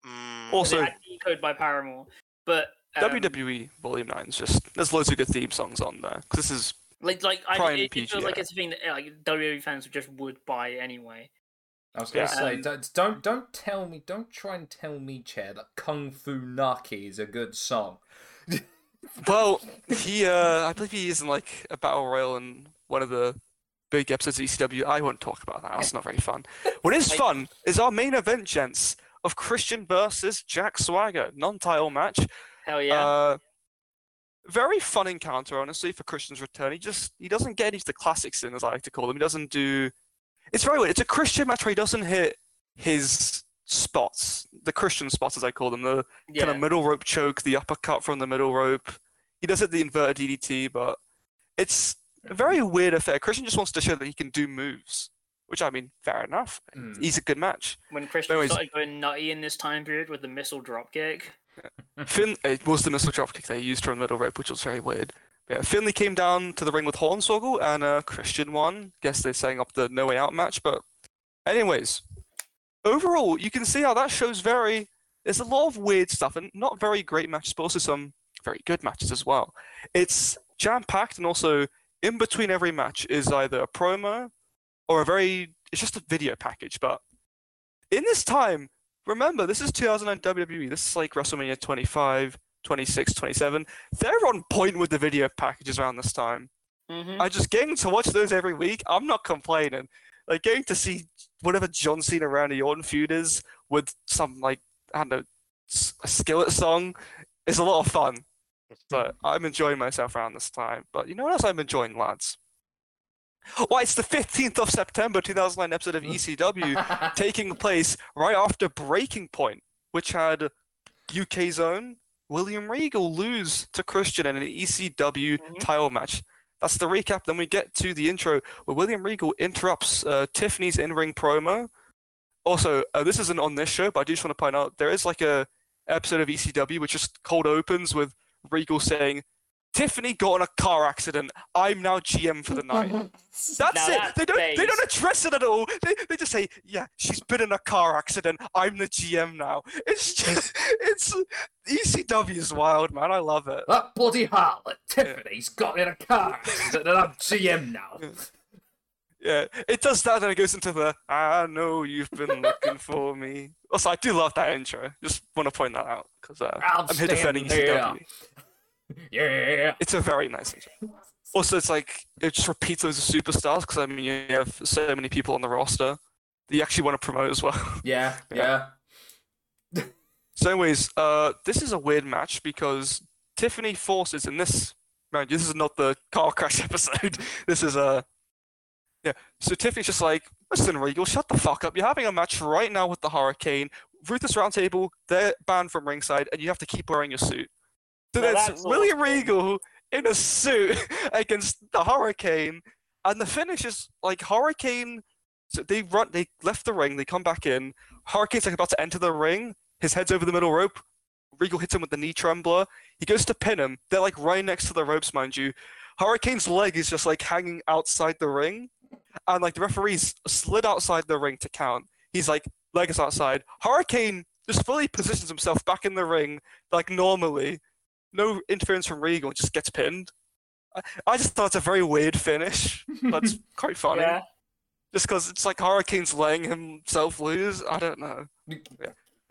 Mm, 'cause Also, it Decode by Paramore, but um, WWE Volume Nine is just there's loads of good theme songs on there. 'Cause this is like like I, Prime it, it feels like it's a thing that like WWE fans just would buy anyway. I was going to Yeah. say, Um, don't, don't don't tell me, don't try and tell me, Chair, that Kung Fu Naki is a good song. well, he uh, I believe he is in like a battle royal in one of the big episodes of ECW. I won't talk about that. That's not very fun. What is fun is our main event, gents, of Christian versus Jack Swagger, non-title match. Hell yeah! Uh, very fun encounter, honestly, for Christian's return. He just he doesn't get into the classics in, as I like to call them. He doesn't do. It's very weird. It's a Christian match where he doesn't hit his spots, the Christian spots, as I call them, the yeah. kind of middle rope choke, the uppercut from the middle rope. He does it the inverted DDT, but it's a very weird affair. Christian just wants to show that he can do moves, which I mean, fair enough. Mm. He's a good match. when Christian anyways- started going nutty in this time period with the missile dropkick. Finn, it was the missile dropkick they used from the middle rope, which was very weird. Yeah, Finlay came down to the ring with Hornswoggle, and uh, Christian won. Guess they're setting up the No Way Out match, but anyways, overall, you can see how that show's very. There's a lot of weird stuff, and not very great matches, but also some very good matches as well. It's jam packed, and also in between every match is either a promo or a very. It's just a video package, but in this time, remember, this is 2009 WWE. This is like WrestleMania 25, 26, 27. They're on point with the video packages around this time. hmm I just getting to watch those every week. I'm not complaining. Like getting to see whatever John Cena Randy Orton feud is with some like I don't know a skillet song is a lot of fun. So I'm enjoying myself around this time. But you know what else I'm enjoying, lads? Why it's the 15th of September 2009 episode of ECW taking place right after Breaking Point, which had UK Zone William Regal lose to Christian in an ECW Mhm. title match. That's the recap. Then we get to the intro where William Regal interrupts uh, Tiffany's in-ring promo. Also, uh, this isn't on this show, but I do just want to point out there is like a episode of ECW which just cold opens with Regal saying, "Tiffany got in a car accident. I'm now GM for the night." That's Now it. that's they don't. They don't address it at all. They, they just say, "Yeah, she's been in a car accident. I'm the GM now." It's just, it's ECW is wild, man. I love it. that bloody harlot Tiffany's got in a car accident and I'm GM now. Yeah, it does that, and it goes into the "I know you've been looking for me." Also, I do love that intro. Just want to point that out because uh, I'm I'm here defending standing. ECW. Yeah. It's a very nice intro. Also, it's like it just repeats those superstars because I mean you have so many people on the roster that you actually want to promote as well. Yeah, yeah. So, anyways, uh, this is a weird match because Tiffany forces in this. You, this is not the car crash episode. this is a. Uh, yeah. So Tiffany's just like, listen, Regal, shut the fuck up. You're having a match right now with the Hurricane. Ruthless Roundtable, they're banned from ringside, and you have to keep wearing your suit. So Now there's that's William. Regal in a suit against the Hurricane, and the finish is like Hurricane. So they run, they left the ring, they come back in. Hurricane's like about to enter the ring. His head's over the middle rope. Regal hits him with the knee trembler. He goes to pin him. They're like right next to the ropes, mind you. Hurricane's leg is just like hanging outside the ring, and like the referee's slid outside the ring to count. He's like leg is outside. Hurricane just fully positions himself back in the ring like normally. No interference from Regal, just gets pinned. I, I just thought it's a very weird finish, but it's quite funny. Yeah. Just because it's like Hurricane's letting himself lose. I don't know.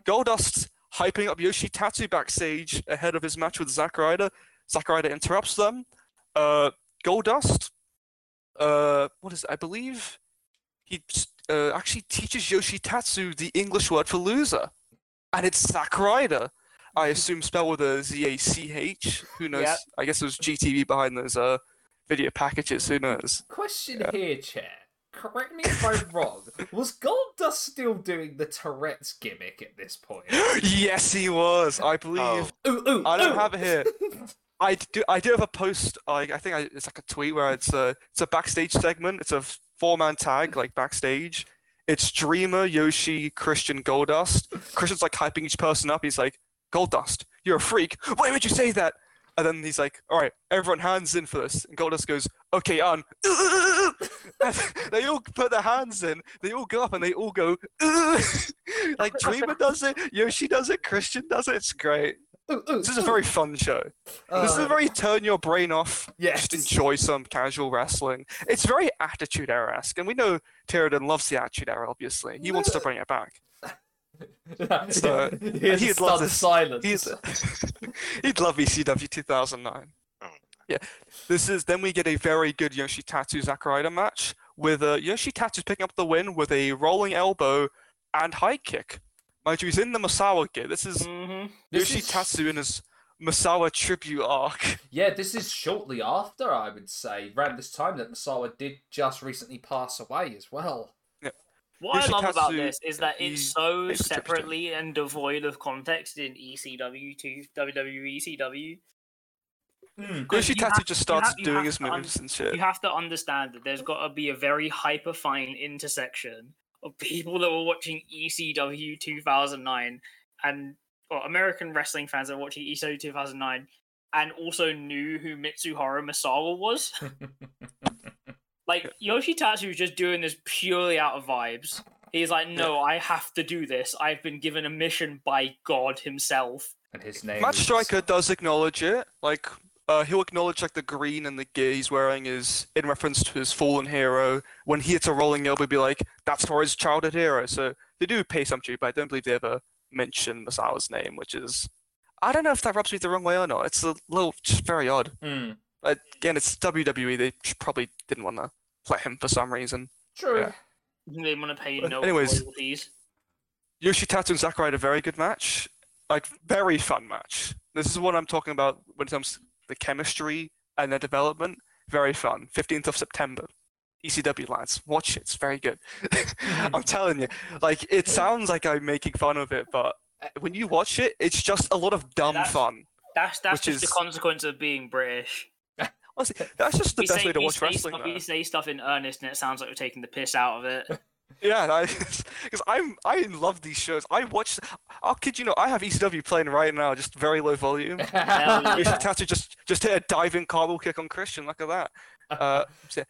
Goldust hyping up Yoshi Tatsu backstage ahead of his match with Zack Ryder. Zack Ryder interrupts them. Uh, Goldust, uh, what is it? I believe he uh, actually teaches Yoshi Tatsu the English word for loser, and it's Zack Ryder. I assume spelled with a Z A C H. Who knows? Yep. I guess it was GTV behind those uh video packages. Who knows? Question Yeah. here, Chair. Correct me if I'm wrong. Was Goldust still doing the Tourette's gimmick at this point? yes, he was. I believe. Oh. Ooh, ooh, I don't ooh. have it here. I do. I do have a post. Like I think I, it's like a tweet where it's a it's a backstage segment. It's a four man tag like backstage. It's Dreamer, Yoshi, Christian, Goldust. Christian's like hyping each person up. He's like, Goldust, you're a freak. Why would you say that? And then he's like, all right, everyone hands in for this. And Goldust goes, okay, on. They all put their hands in. They all go up and they all go, like Dreamer does it, Yoshi does it, Christian does it. It's great. Ooh, ooh, This is a very fun show. this is Uh, a very turn your brain off, yes. just enjoy some casual wrestling. It's very Attitude Era esque, and we know Tyrodon loves the Attitude Era, obviously. He wants to bring it back. So, Here's he'd the love this- silence. He's, he'd love ECW 2009. Oh. Yeah, this is then we get a very good Yoshitatsu Zack Ryder match with uh, Yoshitatsu picking up the win with a rolling elbow and high kick. Mind you, he's in the Misawa gear. This is hmm This is- in his Misawa tribute arc. Yeah, this is shortly after, I would say, around this time that Misawa did just recently pass away as well. What I love about this is that it's so makes a trip separately and devoid of context in ECW to WWE ECW. Hmm. You just starts have- doing his to un- moves and shit. You have to understand that there's got to be a very hyper fine intersection of people that were watching ECW 2009 and or American wrestling fans that were watching ECW 2009 and also knew who Mitsuharu Misawa was. Like Yoshitatsu was just doing this purely out of vibes. He's like, no, I have to do this. I've been given a mission by God Himself. and his name Matt is- Striker does acknowledge it. Like, uh, he'll acknowledge like the green and the gear he's wearing is in reference to his fallen hero. When he hits a rolling elbow, he'll be like, that's for his childhood hero. So they do pay some tribute, but I don't believe they ever mention Misawa's name, which is, I don't know if that rubs me the wrong way or not. It's a little, just very odd. Hmm. But again, it's WWE. They probably didn't want to let him for some reason. True. Yeah. They want to pay But no anyways. royalties. Yoshitatsu and Sakurai had a very good match. Like, very fun match. This is what I'm talking about when it comes to the chemistry and the development. Very fun. 15th of September. ECW lads, watch it. It's very good. I'm telling you. Like, it sounds like I'm making fun of it, but uh, when you watch it, it's just a lot of dumb That's- fun. That's that's just is- the consequence of being British. Honestly, that's just the we best say, way to watch say wrestling. Stuff, we say stuff in earnest, and it sounds like we're taking the piss out of it. Yeah, because I'm I love these shows. I watch. I'll kid you not. I have ECW playing right now, just very low volume. Yeah. Yoshitatsu just just hit a diving cartwheel kick on Christian. Look at that. Uh, so-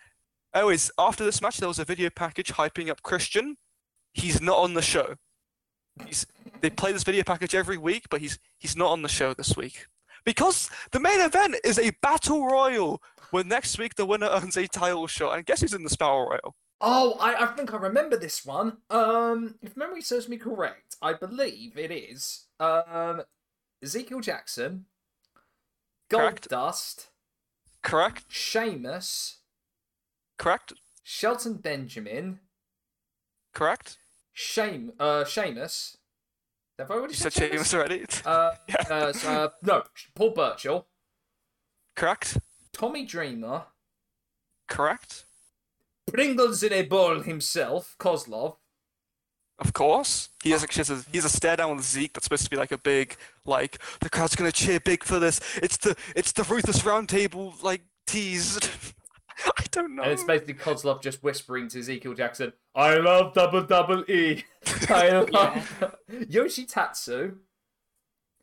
anyways, after this match, there was a video package hyping up Christian. He's not on the show. He's they play this video package every week, but he's he's not on the show this week because the main event is a battle royal. Where next week the winner earns a title shot, and guess who's in the battle royal? Oh, I, I think I remember this one. Um, if memory serves me correct, I believe it is um Ezekiel Jackson, Gold Correct. Dust, Correct? Sheamus, Correct? Shelton Benjamin, Correct? Shame, uh, Sheamus. Have I already You said said Sheamus? Sheamus already. Uh, Yeah. uh, uh, no, Paul Burchill, Correct? Tommy Dreamer, Correct? Pringles in a ball himself, Kozlov. Of course. He has actually has a, he has a stare down with Zeke that's supposed to be like a big like the crowd's gonna cheer big for this. It's the it's the Ruthless Roundtable like tease. I don't know. And it's basically Kozlov just whispering to Ezekiel Jackson, I love double double E. I love Yoshi Tatsu.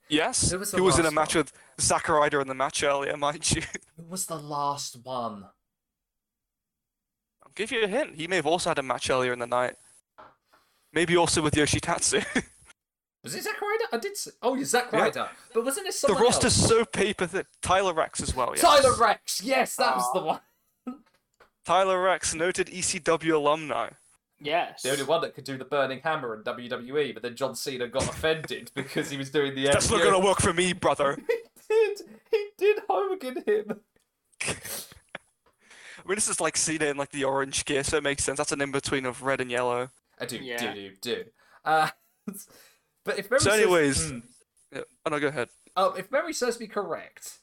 yes. Who was the He was in a match one? with Zack Ryder in the match earlier, mind you. Who was the last one? I'll give you a hint. He may have also had a match earlier in the night. Maybe also with Yoshitatsu. Was it Zack Ryder? I did say, oh, yeah, Zack Ryder. Yeah. But wasn't it someone the roster's else? so paper thick. Tyler Reks as well. Yes. Tyler Reks. Yes, that was the oh. one. Tyler Reks, noted ECW alumni. yes. The only one that could do the burning hammer in WWE, but then John Cena got offended because he was doing the. That's not gonna work for me, brother. He did. He did Hogan him. I mean, this is like Cena in like the orange gear, so it makes sense. That's an in between of red and yellow. I do, Yeah. do, do, do. Uh, but if memory So serves- anyways- Hmm. Yeah. Oh no, go ahead. oh, if memory serves me correct,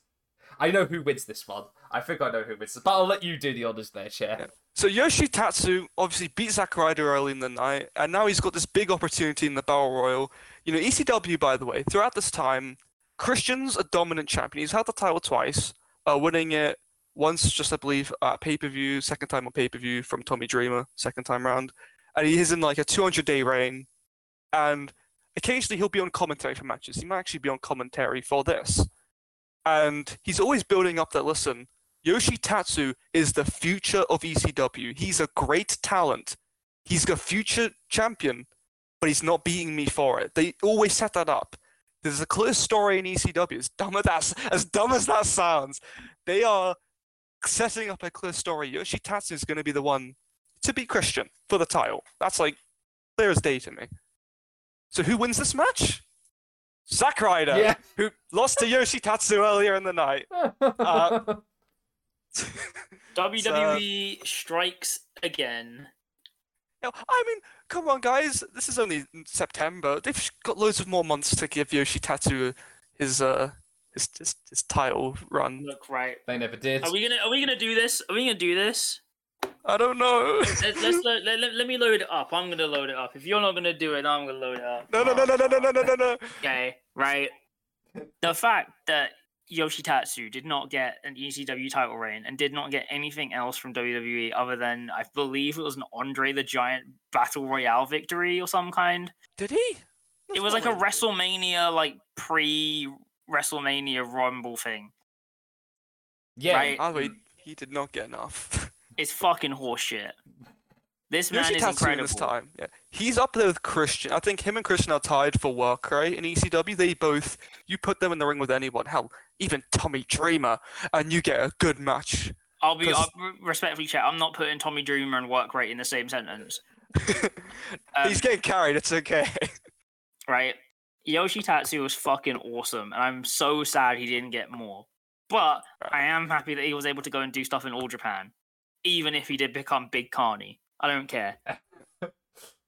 I know who wins this one. I think I know who wins, but I'll let you do the honors there, chair. Yeah. So Yoshi Tatsu obviously beat Zack Ryder early in the night, and now he's got this big opportunity in the Battle Royal. You know, ECW, by the way, throughout this time, Christian's a dominant champion. He's held the title twice, uh, winning it once, just I believe, at pay per view, second time on pay per view from Tommy Dreamer, second time round, and he is in like a 200 day reign, and occasionally he'll be on commentary for matches. He might actually be on commentary for this, and he's always building up that. Listen, Yoshi Tatsu is the future of ECW. He's a great talent. He's a future champion, but he's not beating me for it. They always set that up. There's a clear story in ECW. As dumb as that, as dumb as that sounds, they are setting up a clear story. Yoshi Tatsu is going to be the one to beat Christian for the title. That's like clear as day to me. So who wins this match? Zack Ryder, Yeah. who lost to Yoshi Tatsu earlier in the night. Uh, WWE E strikes again. Yeah, I mean, come on, guys. This is only September. They've got loads of more months to give Yoshi Tatsu his uh his his, his title run. Look, right. they never did. Are we gonna Are we gonna do this? Are we gonna do this? I don't know. Let, let's lo- let, let, let me load it up. I'm gonna load it up. If you're not gonna do it, I'm gonna load it up. no, no, no, no, no, no, no, no, no, no. Okay, right. The fact that Yoshitatsu did not get an ECW title reign and did not get anything else from WWE other than I believe it was an Andre the Giant Battle Royale victory or some kind. Did he? It was like a WrestleMania, like pre WrestleMania Rumble thing. yeah, right. Oh wait, mm. he did not get enough. It's fucking horseshit. This man Yoshi is Tattoo incredible. this time. Yeah, he's up there with Christian. I think him and Christian are tied for work rate in ECW. They both, you put them in the ring with anyone, hell, even Tommy Dreamer, and you get a good match. I'll be I'll respectfully chat. I'm not putting Tommy Dreamer and work rate in the same sentence. Um, he's getting carried. It's okay. right? Yoshitatsu was fucking awesome, and I'm so sad he didn't get more. But I am happy that he was able to go and do stuff in All Japan, even if he did become Big Carney. I don't care.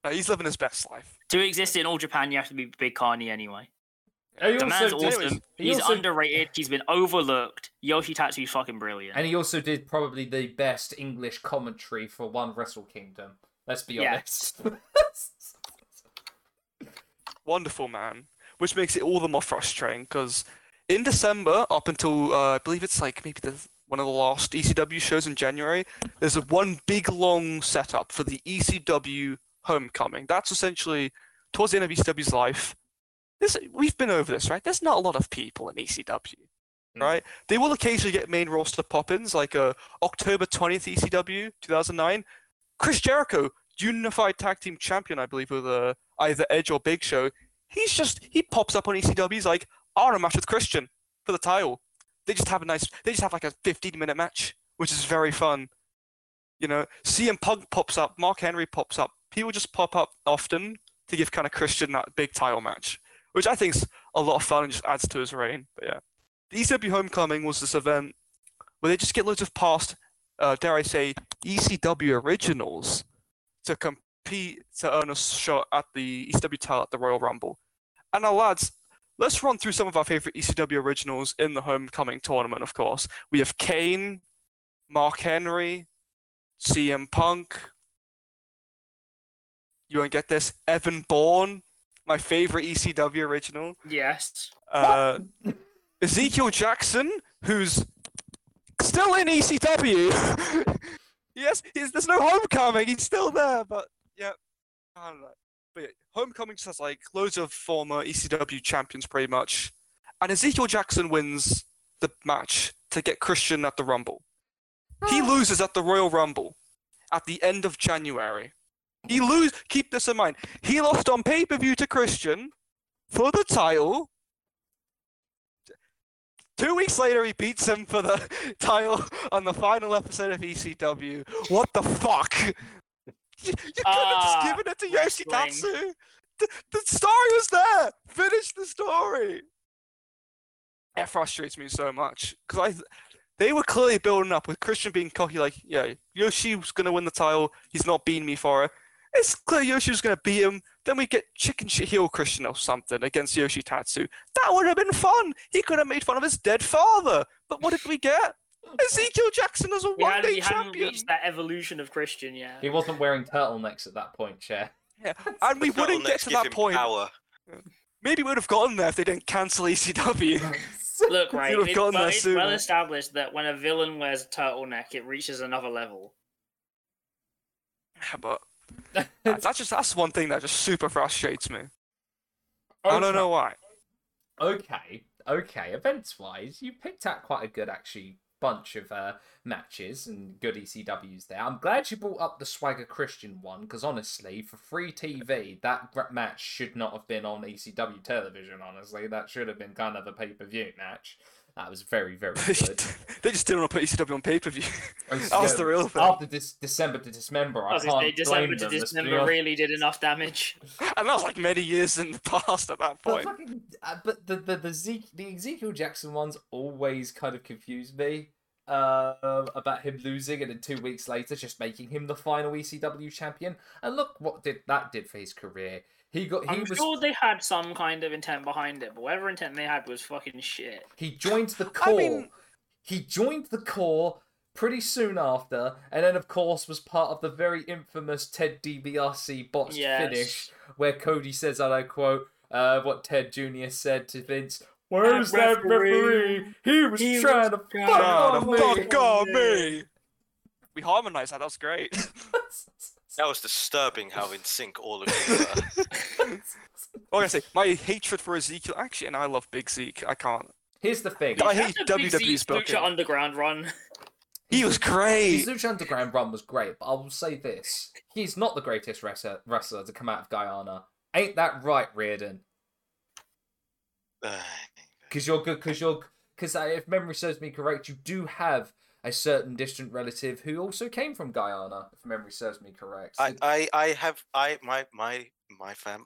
No, he's living his best life. To exist in All Japan, you have to be Big Carney anyway. He The man's also did- awesome. he He's also- underrated. He's been overlooked. Yoshitatsu's fucking brilliant. And he also did probably the best English commentary for one Wrestle Kingdom. Let's be Yes. honest. Wonderful man, which makes it all the more frustrating because in December, up until uh, I believe it's like maybe the one of the last ECW shows in January, there's a one big long setup for the ECW Homecoming. That's essentially towards the end of ECW's life. This we've been over this, right? There's not a lot of people in ECW, Mm. right? They will occasionally get main roster pop-ins, like uh, October 20th ECW 2009. Chris Jericho, Unified Tag Team Champion, I believe, with uh, either Edge or Big Show. He's just he pops up on ECW. He's like, I want a match with Christian for the title. They just have a nice. They just have like a 15 minute match, which is very fun. You know, CM Punk pops up, Mark Henry pops up. People just pop up often to give kind of Christian that big title match, which I think's a lot of fun and just adds to his reign. But yeah, the ECW Homecoming was this event where they just get loads of past, uh, dare I say, ECW originals to compete to earn a shot at the ECW title at the Royal Rumble. And now, lads, let's run through some of our favorite ECW originals in the Homecoming tournament. Of course, we have Kane, Mark Henry, CM Punk. You won't get this. Evan Bourne, my favorite ECW original. yes. Uh, Ezekiel Jackson, who's still in ECW. yes, he's, there's no homecoming. He's still there, but yeah, I don't know. But homecoming just has like loads of former ECW champions, pretty much. And Ezekiel Jackson wins the match to get Christian at the Rumble. He ah. loses at the Royal Rumble at the end of January. He lose. Keep this in mind. He lost on pay per view to Christian for the title. Two weeks later, he beats him for the title on the final episode of ECW. What the fuck? You, you could have Ah, just given it to. Yoshitatsu. The, the story was there. Finish the story. It frustrates me so much because I, they were clearly building up with Christian being cocky, like, yeah, Yoshi was gonna win the title. He's not beating me for it. It's clear Yoshi was gonna beat him. Then we get chicken shit heel Christian or something against Yoshi Tatsu. That would have been fun. He could have made fun of his dead father. But what did we get? Ezekiel Jackson as a We one hadn't, day we hadn't champion. reached that evolution of Christian yet. He wasn't wearing turtlenecks at that point, Chair. Yeah. And we wouldn't get to that point. Power. Maybe we would have gotten there if they didn't cancel ECW. Look, right, You'd have it's, well, there it's well established that when a villain wears a turtleneck, it reaches another level. Yeah, but that's just that's one thing that just super frustrates me. I don't know why. Okay, okay. Events wise, you picked out quite a good actually bunch of uh, matches and good ECWs there. I'm glad you brought up the Swagger Christian one because honestly, for free TV, that match should not have been on ECW television. Honestly, that should have been kind of a pay per view match. That was very, very good. they just didn't want to put ECW on pay per view. That was the real thing. After this December to Dismember, I I was can't gonna say, December blame to them. let's be December honest. really did enough damage. And that was like many years in the past at that But point. fucking, uh, but the the the, Zeke, the Ezekiel Jackson ones always kind of confused me uh, about him losing and then two weeks later just making him the final ECW champion. And look what did that did for his career. He got he I'm was sure they had some kind of intent behind it, but whatever intent they had was fucking shit. he joined the Corre. I mean- He joined the Corre pretty soon after, and then of course was part of the very infamous Ted DiBiase botched Yes. finish where Cody says, and I quote, uh, what Ted Jr. said to Vince. Where's that referee? referee? He was He trying was to fuck to Trying on to me. fuck on me. We harmonized that. That was great. That was disturbing how in sync all of you were. Like I say, my hatred for Ezekiel. Actually, and I love Big Zeke. I can't. Here's the thing. I hate a Big WWE's Zeke booking. Lucha Underground run. He was His great. Lucha Underground run was great, but I will say this: he's not the greatest wrestler, wrestler to come out of Guyana. Ain't that right, Reardon? Because you're good. Because you're. Because if memory serves me correct, you do have a certain distant relative who also came from Guyana. If memory serves me correct. I, I, I have I my my my fam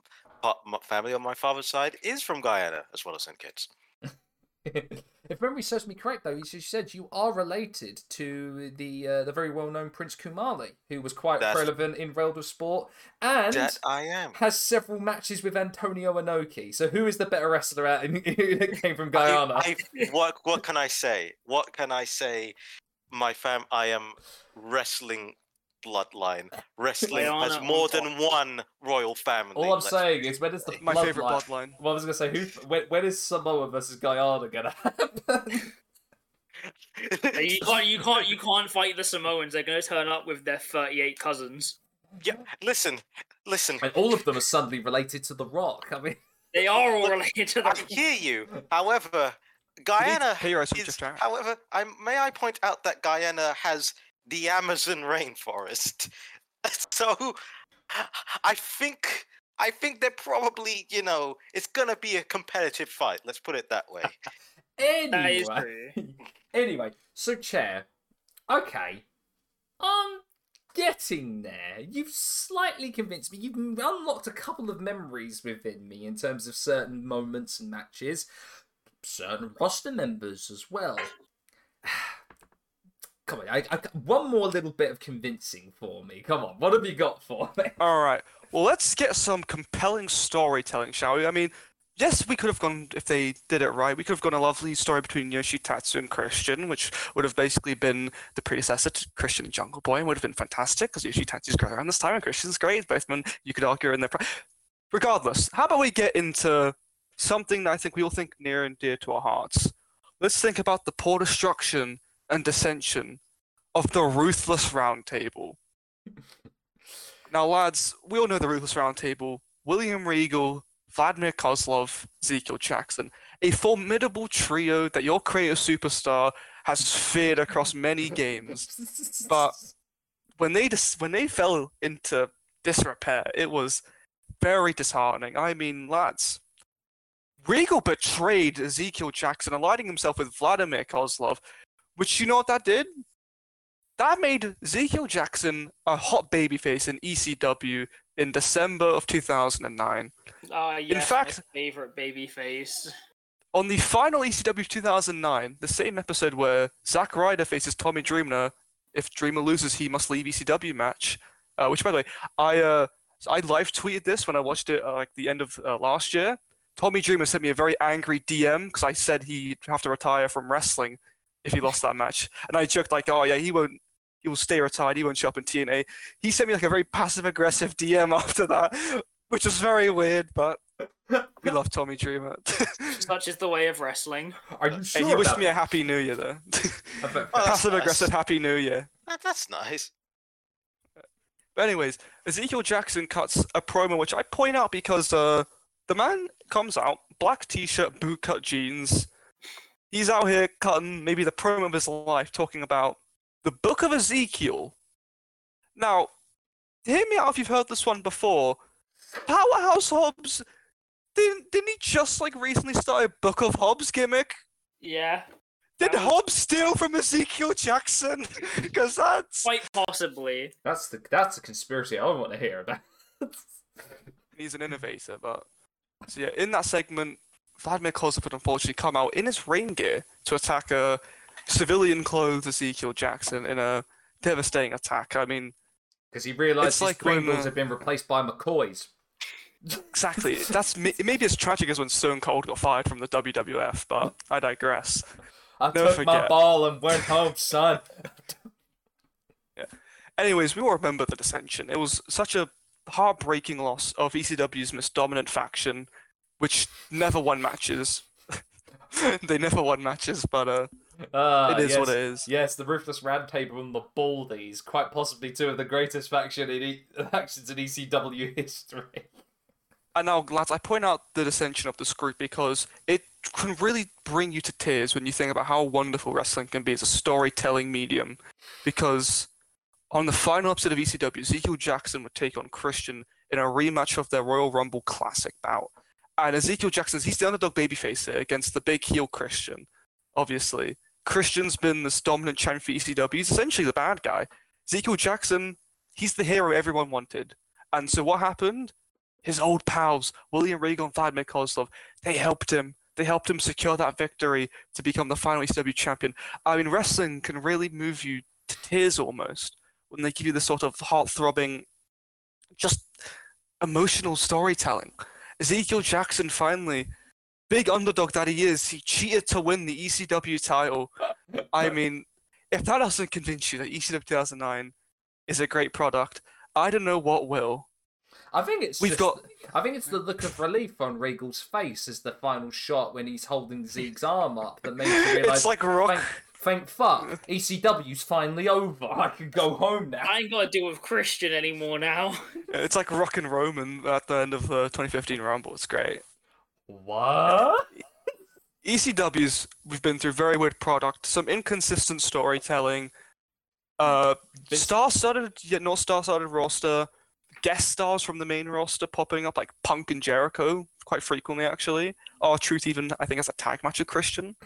my family on my father's side is from Guyana as well as St Kitts. if memory serves me correct, though, you s- you said you are related to the uh, the very well known Prince Kumali, who was quite That's- relevant in World of Sport, and That I am. has several matches with Antonio Inoki. So who is the better wrestler out in, that came from I- Guyana? I, what what can I say? What can I say? My fam, I am wrestling bloodline. Wrestling has more on than one royal family. All I'm let's- saying is, when is the eh, My favorite bloodline- bloodline. Well, I was gonna say, who? When, when is Samoa versus Guyana gonna happen? you can't, you can't, you can't fight the Samoans. They're gonna turn up with their 38 cousins. yeah, listen, listen. and all of them are suddenly related to The Rock. I mean, They are all related to The I the. hear you. However, Guyana heroes is. Japan. However, I may I point out that Guyana has the Amazon rainforest. So, I think I think they're probably you know it's gonna be a competitive fight. Let's put it that way. Anyway, true. anyway, so chair, okay, I'm getting there. You've slightly convinced me. You've unlocked a couple of memories within me in terms of certain moments and matches, certain roster members as well. Come on, I, I, one more little bit of convincing for me. Come on, what have you got for me? All right. Well, let's get some compelling storytelling, shall we? I mean, yes, we could have gone if they did it right. We could have gone a lovely story between Yoshitatsu and Christian, which would have basically been the predecessor to Christian and Jungle Boy, and would have been fantastic because Yoshitatsu's great around this time and Christian's great. Both men, you could argue, in their. Pri- Regardless, how about we get into something that I think we all think near and dear to our hearts? Let's think about the poor destruction and dissension of the Ruthless Round Table. Now, lads, we all know the Ruthless Round Table. William Regal, Vladimir Kozlov, Ezekiel Jackson. A formidable trio that your creative superstar has feared across many games. But when they dis- when they fell into disrepair, it was very disheartening. I mean, lads, Regal betrayed Ezekiel Jackson, aligning himself with Vladimir Kozlov, which you know what that did? That made Ezekiel Jackson a hot babyface in ECW in December of 2009. Ah, yes, in fact- my favorite baby face. on the final ECW 2009, the same episode where Zack Ryder faces Tommy Dreamer, if Dreamer loses, he must leave ECW match. Uh, which, by the way, I uh, I live tweeted this when I watched it uh, like the end of uh, last year. Tommy Dreamer sent me a very angry DM because I said he'd have to retire from wrestling if he lost that match, and I joked like, "Oh yeah, he won't." He will stay retired. He won't show up in TNA. He sent me like a very passive aggressive DM after that, which was very weird. But we love Tommy Dreamer. Such is the way of wrestling. Are you sure? Hey, he wished about me a happy new year though. Oh, that's Passive nice. aggressive happy new year. That- that's nice. But anyways, Ezekiel Jackson cuts a promo which I point out because uh the man comes out, black t-shirt, bootcut jeans. He's out here cutting maybe the promo of his life, talking about the Book of Ezekiel. Now, hear me out if you've heard this one before. Powerhouse Hobbs didn't didn't he just like recently start a Book of Hobbs gimmick? Yeah, Did That was- Hobbs steal from Ezekiel Jackson? Because that's quite possibly. That's the that's the conspiracy I want to hear about. he's an innovator, but so yeah, in that segment, Vladimir Kozlov would unfortunately come out in his rain gear to attack a civilian-clothed Ezekiel Jackson in a devastating attack. I mean, Because he realised his like Pringles uh, had been replaced by McCoys. exactly. That's ma- maybe as tragic as when Stone Cold got fired from the WWF, but I digress. I Never took my ball and went home, son. yeah. Anyways, we all remember the dissension. It was such a heartbreaking loss of ECW's most dominant faction, which never won matches. they never won matches, but uh, Ah, it is yes. what it is. Yes, the Ruthless Roundtable and the Baldies, quite possibly two of the greatest faction in e- factions in ECW history. And now, lads, I point out the dissension of this group because it can really bring you to tears when you think about how wonderful wrestling can be as a storytelling medium. Because on the final episode of ECW, Ezekiel Jackson would take on Christian in a rematch of their Royal Rumble Classic bout. And Ezekiel Jackson's, he's the underdog babyface here against the big heel Christian, obviously. Christian's been this dominant champion for ECW. He's essentially the bad guy. Ezekiel Jackson, he's the hero everyone wanted. And so what happened? his old pals, William Regal and Vladimir Kozlov, they helped him. They helped him secure that victory to become the final ECW champion. I mean, wrestling can really move you to tears almost when they give you this sort of heart-throbbing, just emotional storytelling. Ezekiel Jackson finally, big underdog that he is, he cheated to win the ECW title. I mean, if that doesn't convince you that ECW 2009 is a great product, I don't know what will. I think it's We've just- got- I think it's the look of relief on Regal's face as the final shot when he's holding Zeke's arm up that makes you realise. It's like rock. Thank, thank fuck, ECW's finally over. I can go home now. I ain't got to deal with Christian anymore now. It's like Rock and Roman at the end of the 2015 Rumble. It's great. What? ECW's we've been through very weird product, some inconsistent storytelling, uh, Vince- star-studded yet not star-studded roster, guest stars from the main roster popping up like Punk and Jericho quite frequently actually. R-Truth even I think has a tag match with Christian.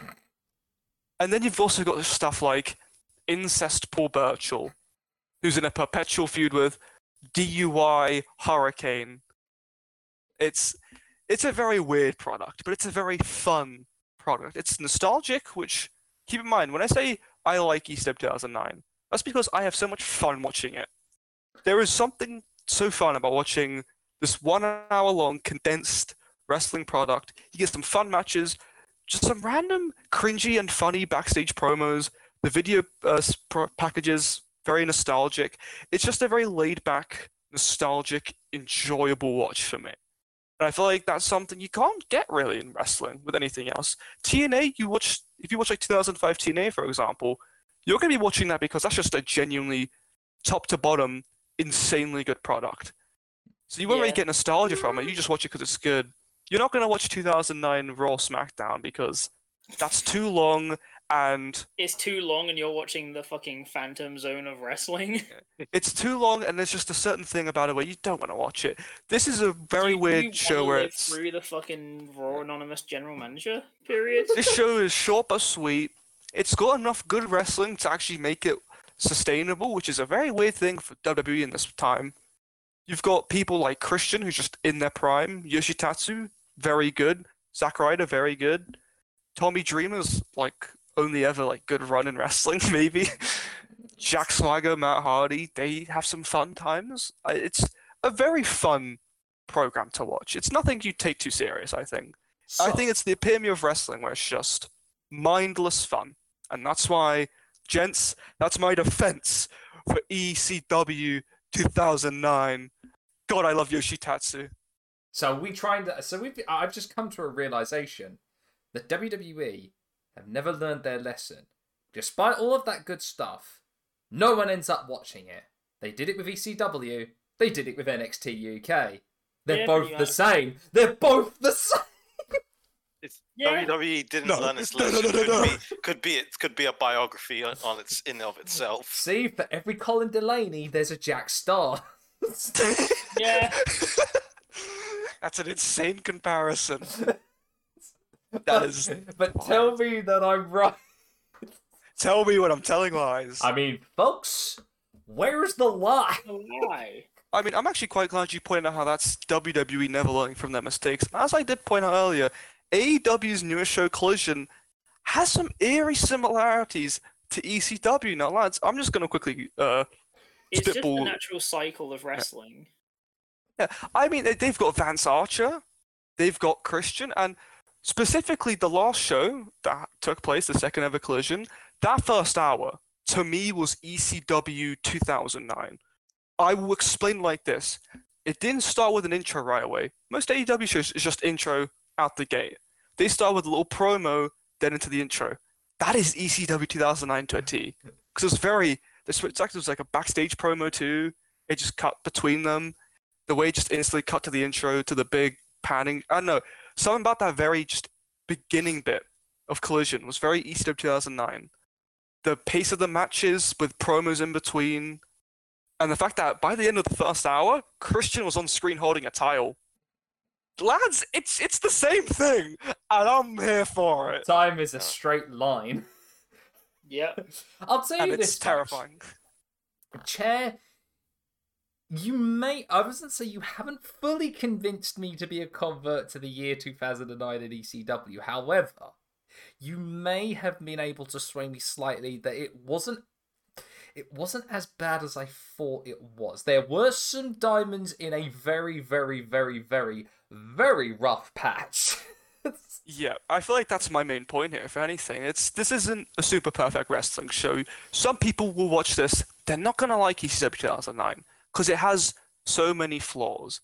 And then you've also got stuff like incest Paul Burchill, who's in a perpetual feud with DUI Hurricane. It's it's a very weird product, but it's a very fun product. It's nostalgic, which keep in mind when I say I like ECW 2009, that's because I have so much fun watching it. There is something so fun about watching this one hour long condensed wrestling product. You get some fun matches, just some random cringy and funny backstage promos. The video uh, pro- packages very nostalgic. It's just a very laid back, nostalgic, enjoyable watch for me. And I feel like that's something you can't get really in wrestling with anything else. TNA, you watch if you watch like 2005 TNA, for example, you're going to be watching that because that's just a genuinely top to bottom, insanely good product. So you won't really get nostalgia from it. You just watch it because it's good. You're not going to watch 2009 Raw SmackDown because that's too long and It's too long, and you're watching the fucking Phantom Zone of wrestling. it's too long and there's just a certain thing about it where you don't want to watch it. This is a very you- weird you show where it's through the fucking Raw Anonymous General Manager period. this show is short but sweet. It's got enough good wrestling to actually make it sustainable, which is a very weird thing for WWE in this time. You've got people like Christian, who's just in their prime. Yoshi Tatsu, very good. Zack Ryder, very good. Tommy Dreamer's like only ever like good run in wrestling, maybe. Jack Swagger, Matt Hardy, they have some fun times. It's a very fun program to watch. It's nothing you take too serious, I think. I think it's the epitome of wrestling where it's just mindless fun. And that's why, gents, that's my defense for ECW 2009. God, I love Yoshi Tatsu. So we trying to. So we've. I've just come to a realization that WWE have never learned their lesson. Despite all of that good stuff, no one ends up watching it. They did it with ECW. They did it with NXT UK. They're Yeah, both the much. same. They're both the same. If Yeah. WWE didn't No, learn its no, no, lesson, no, no, no. could, be, could be it could be a biography on, on its in of itself. See, for every Colin Delaney, there's a Jack Star. Yeah. That's an insane comparison. That is. but tell me that I'm right. Tell me when I'm telling lies. I mean, folks, where's the lie? Why? I mean, I'm actually quite glad you pointed out how that's WWE never learning from their mistakes. As I did point out earlier, AEW's newest show, Collision, has some eerie similarities to ECW. Now, lads, I'm just going to quickly. Uh, It's just the natural cycle of wrestling. I mean, they- they've got Vance Archer, they've got Christian, and specifically the last show that took place, the second ever Collision, that first hour to me was ECW 2009. I will explain like this: it didn't start with an intro right away. Most AEW shows is just intro out the gate. They start with a little promo, then into the intro. That is ECW 2009 to a T. Because it's very, this it's actually was like a backstage promo too. It just cut between them the way it just instantly cut to the intro to the big panning. I don't know. Something about that very just beginning bit of Collision was very East of 2009. The pace of the matches with promos in between, and the fact that by the end of the first hour, Christian was on screen holding a tile. Lads, it's it's the same thing, and I'm here for it. Time is a straight line. yeah, I'll tell And you it's this, folks. terrifying. Chair, you may. I wasn't say you haven't fully convinced me to be a convert to the year 2009 in ECW. However, you may have been able to sway me slightly that it wasn't. It wasn't as bad as I thought it was. There were some diamonds in a very, very, very, very, very rough patch. Yeah, I feel like that's my main point here. If anything, it's this isn't a super perfect wrestling show. Some people will watch this; they're not gonna like ECW 2009 because it has so many flaws.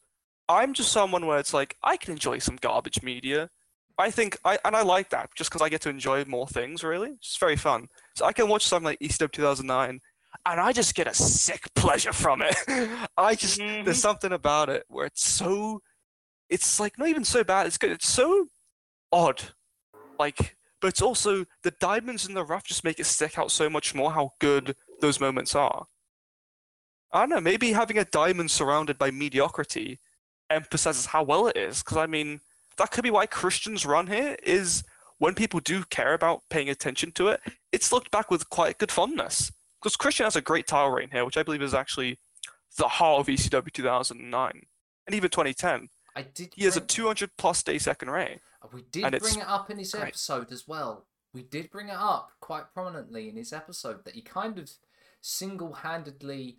I'm just someone where it's like I can enjoy some garbage media. I think I and I like that just because I get to enjoy more things. Really, it's very fun. So I can watch something like ECW 2009, and I just get a sick pleasure from it. I just Mhm. there's something about it where it's so, it's like not even so bad. It's good. It's so odd. Like, but it's also the diamonds in the rough just make it stick out so much more how good those moments are. I don't know, maybe having a diamond surrounded by mediocrity emphasizes how well it is. Because, I mean, that could be why Christian's run here is when people do care about paying attention to it, it's looked back with quite good fondness. Because Christian has a great title reign here, which I believe is actually the heart of ECW 2009 and even 2010. I did. He has a 200 plus day second reign. Uh, we did bring it up in his great. episode as well. We did bring it up quite prominently in his episode that he kind of single handedly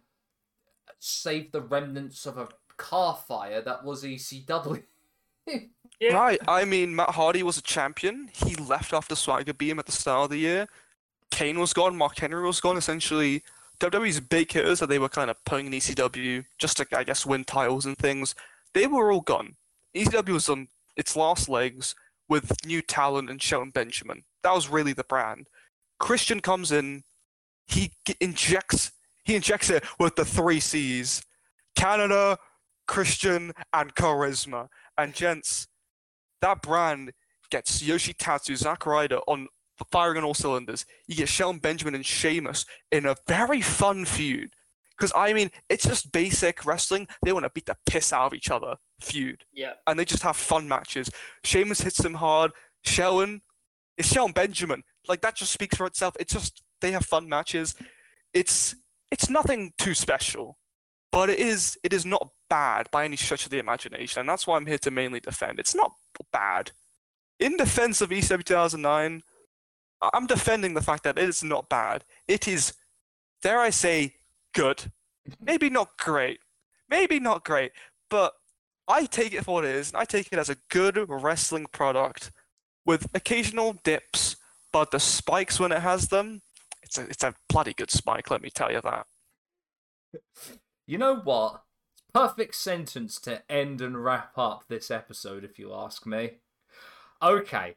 saved the remnants of a car fire that was ECW. Yeah. Right. I mean, Matt Hardy was a champion. He left after Swagger Beam at the start of the year. Kane was gone. Mark Henry was gone. Essentially, WWE's big hitters that they were kind of putting in ECW just to, I guess, win titles and things, they were all gone. ECW was on its last legs with new talent and Shelton Benjamin. That was really the brand. Christian comes in. He injects. He injects it with the three C's: Canada, Christian, and charisma. And gents, that brand gets Yoshi Tatsu, Zack Ryder on firing on all cylinders. You get Shelton Benjamin and Sheamus in a very fun feud. Because I mean, it's just basic wrestling. They want to beat the piss out of each other feud, Yeah. and they just have fun matches. Sheamus hits them hard. Shelton, it's Shelton Benjamin. Like that just speaks for itself. It's just they have fun matches. It's it's nothing too special, but it is it is not bad by any stretch of the imagination, and that's why I'm here to mainly defend. It's not bad. in defense of ECW 2009, I- I'm defending the fact that it is not bad. It is, dare I say, good. Maybe not great. Maybe not great, but I take it for what it is. and I take it as a good wrestling product with occasional dips, but the spikes when it has them, it's a it's a bloody good spike. Let me tell you that. You know what? Perfect sentence to end and wrap up this episode, if you ask me. Okay.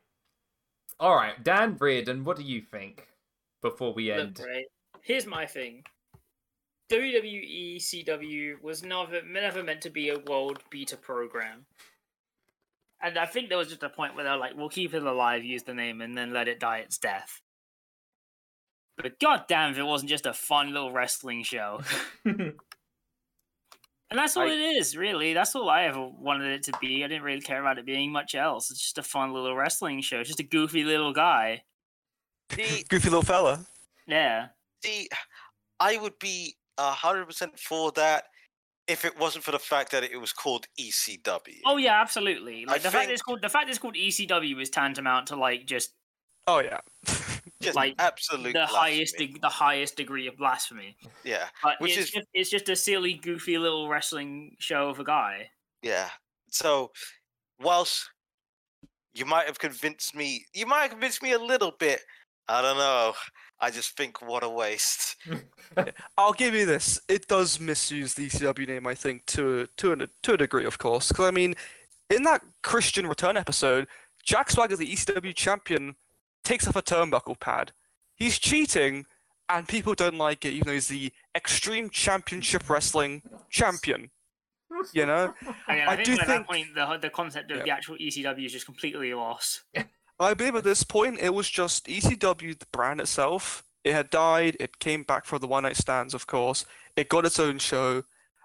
All right, Dan Reardon, what do you think before we Look, end? right. Here's my thing. WWE CW was never never meant to be a world beta program. And I think there was just a point where they're like, we'll keep it alive, use the name, and then let it die its death. But goddamn if it wasn't just a fun little wrestling show. And that's all I- it is, really. That's all I ever wanted it to be. I didn't really care about it being much else. It's just a fun little wrestling show. It's just a goofy little guy. See, Goofy little fella. Yeah. see, I would be a hundred percent for that if it wasn't for the fact that it was called ECW. Oh yeah, absolutely. Like I the fact that it's called the fact that it's called ECW is tantamount to like just Oh yeah. just like, absolute the highest blasphemy. deg- the highest degree of blasphemy. Yeah, But Which it's is- just, it's just a silly, goofy little wrestling show of a guy. yeah. So, whilst you might have convinced me, you might have convinced me a little bit. I don't know. I just think what a waste. I'll give you this. It does misuse the ECW name, I think, to to a, to a degree, of course. Because I mean, in that Christian Return episode, Jack Swagger, the ECW champion, takes off a turnbuckle pad. He's cheating, and people don't like it, even though he's the Extreme Championship Wrestling champion. You know, And I I, think do at that think- point the the concept of Yeah. the actual ECW is just completely lost. I believe at this point it was just ECW, the brand itself. It had died. It came back for the one night stands, of course. It got its own show,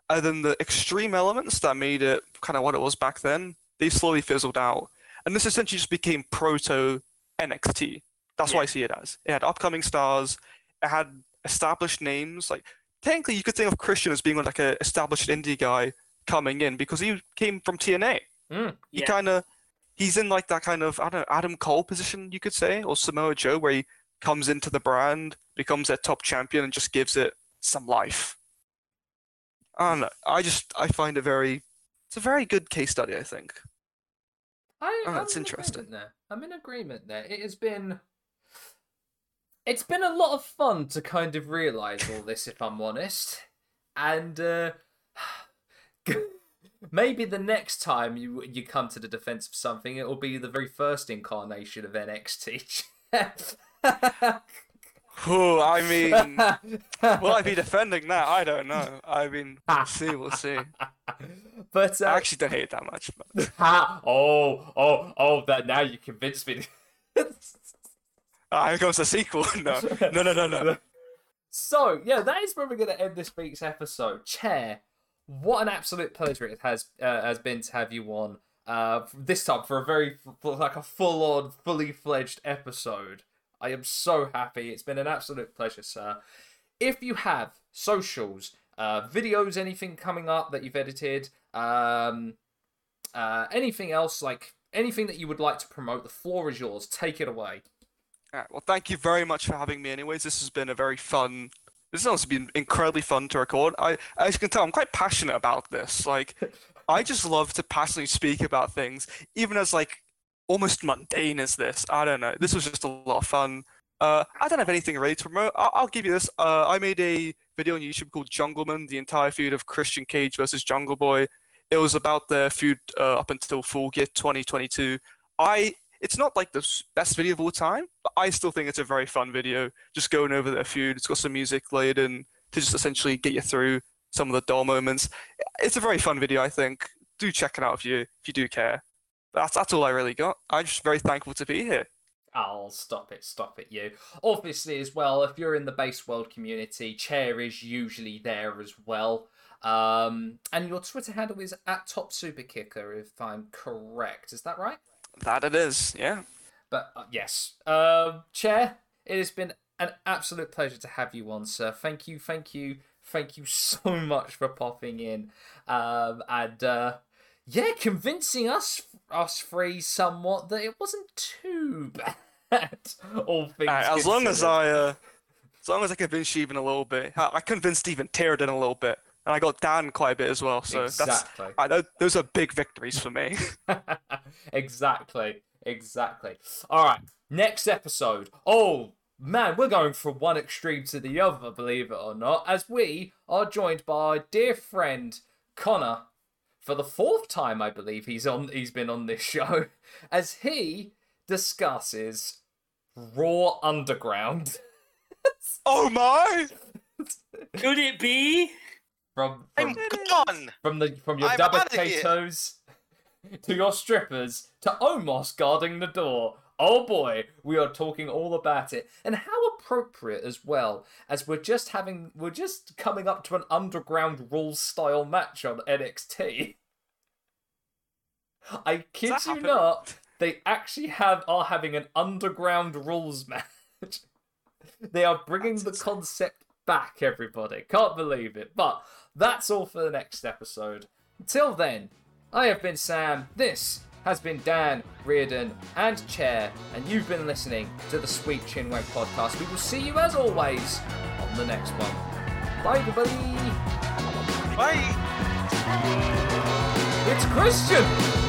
and then the extreme elements that made it kind of what it was back then, they slowly fizzled out, and this essentially just became proto NXT. That's what I see it as. It had upcoming stars. It had established names. Like technically, you could think of Christian as being like a established indie guy coming in because he came from TNA. Mm. He Yeah. kind of he's in like that kind of I don't know Adam Cole position you could say or Samoa Joe where he comes into the brand, becomes their top champion, and just gives it some life. I don't know. I just I find it very it's a very good case study. I think. I, Oh, I'm that's in interesting. There. I'm in agreement there. It has been. It's been a lot of fun to kind of realise all this, if I'm honest, and uh, maybe the next time you you come to the defence of something, it will be the very first incarnation of NXT. Oh, I mean, will I be defending that? I don't know. I mean, we'll see. We'll see. but uh, I actually don't hate it that much. But Oh, oh, oh! That now you convinced me. ah, here comes the sequel. No, no, no, no, no. So yeah, that is where we're going to end this week's episode. Chair, what an absolute pleasure it has uh, has been to have you on. Uh, this time for a very like a full on, fully fledged episode. I am so happy. It's been an absolute pleasure, sir. If you have socials, uh, videos, anything coming up that you've edited, um, uh, anything else like anything that you would like to promote, the floor is yours. Take it away. Alright, well, thank you very much for having me. Anyways, this has been a very fun. This has also been incredibly fun to record. I, as you can tell, I'm quite passionate about this. Like, I just love to passionately speak about things, even as like almost mundane as this. I don't know. This was just a lot of fun. Uh, I don't have anything ready to promote. I'll, I'll give you this. Uh, I made a video on YouTube called Jungleman, the entire feud of Christian Cage versus Jungle Boy. It was about their feud uh, up until Full Gear 2022. I it's not like the best video of all time, but I still think it's a very fun video. Just going over their feud. It's got some music laid in to just essentially get you through some of the dull moments. It's a very fun video, I think. Do check it out if you if you do care. That's that's all I really got. I'm just very thankful to be here. I'll oh, stop it, stop it, you. Obviously, as well, if you're in the BasedWorld community, Chair is usually there as well. Um, and your Twitter handle is at TopSuperKicker, if I'm correct. Is that right? That it is, yeah. But uh, yes, um, Chair, it has been an absolute pleasure to have you on, sir. Thank you, thank you, thank you so much for popping in. Um, and uh, yeah, convincing us us three somewhat that it wasn't too bad. All things Alright, as long as. I, uh, as long as I convinced you even a little bit, I convinced even Tyrion a little bit, and I got Dan quite a bit as well. So that's. I those are big victories for me. exactly. Exactly. All right. Next episode. Oh, man, we're going from one extreme to the other, believe it or not, as we are joined by our dear friend Connor for the fourth time, I believe he's on. He's been on this show as he discusses Raw Underground oh my! Could it be? from I'm from, gone. from the from your I'm double potatoes to your strippers to Omos guarding the door. Oh boy, we are talking all about it. And how appropriate as well, as we're just having we're just coming up to an underground rules style match on NXT. I kid you happen? not, they actually have are having an underground rules match. they are bringing the concept back, everybody. Can't believe it. But that's all for the next episode. Until then, I have been Sam. This has been Dan, Reardon, and Chair, and you've been listening to the Sweet Chinwag podcast. We will see you as always on the next one. Bye, everybody. Bye. It's Christian.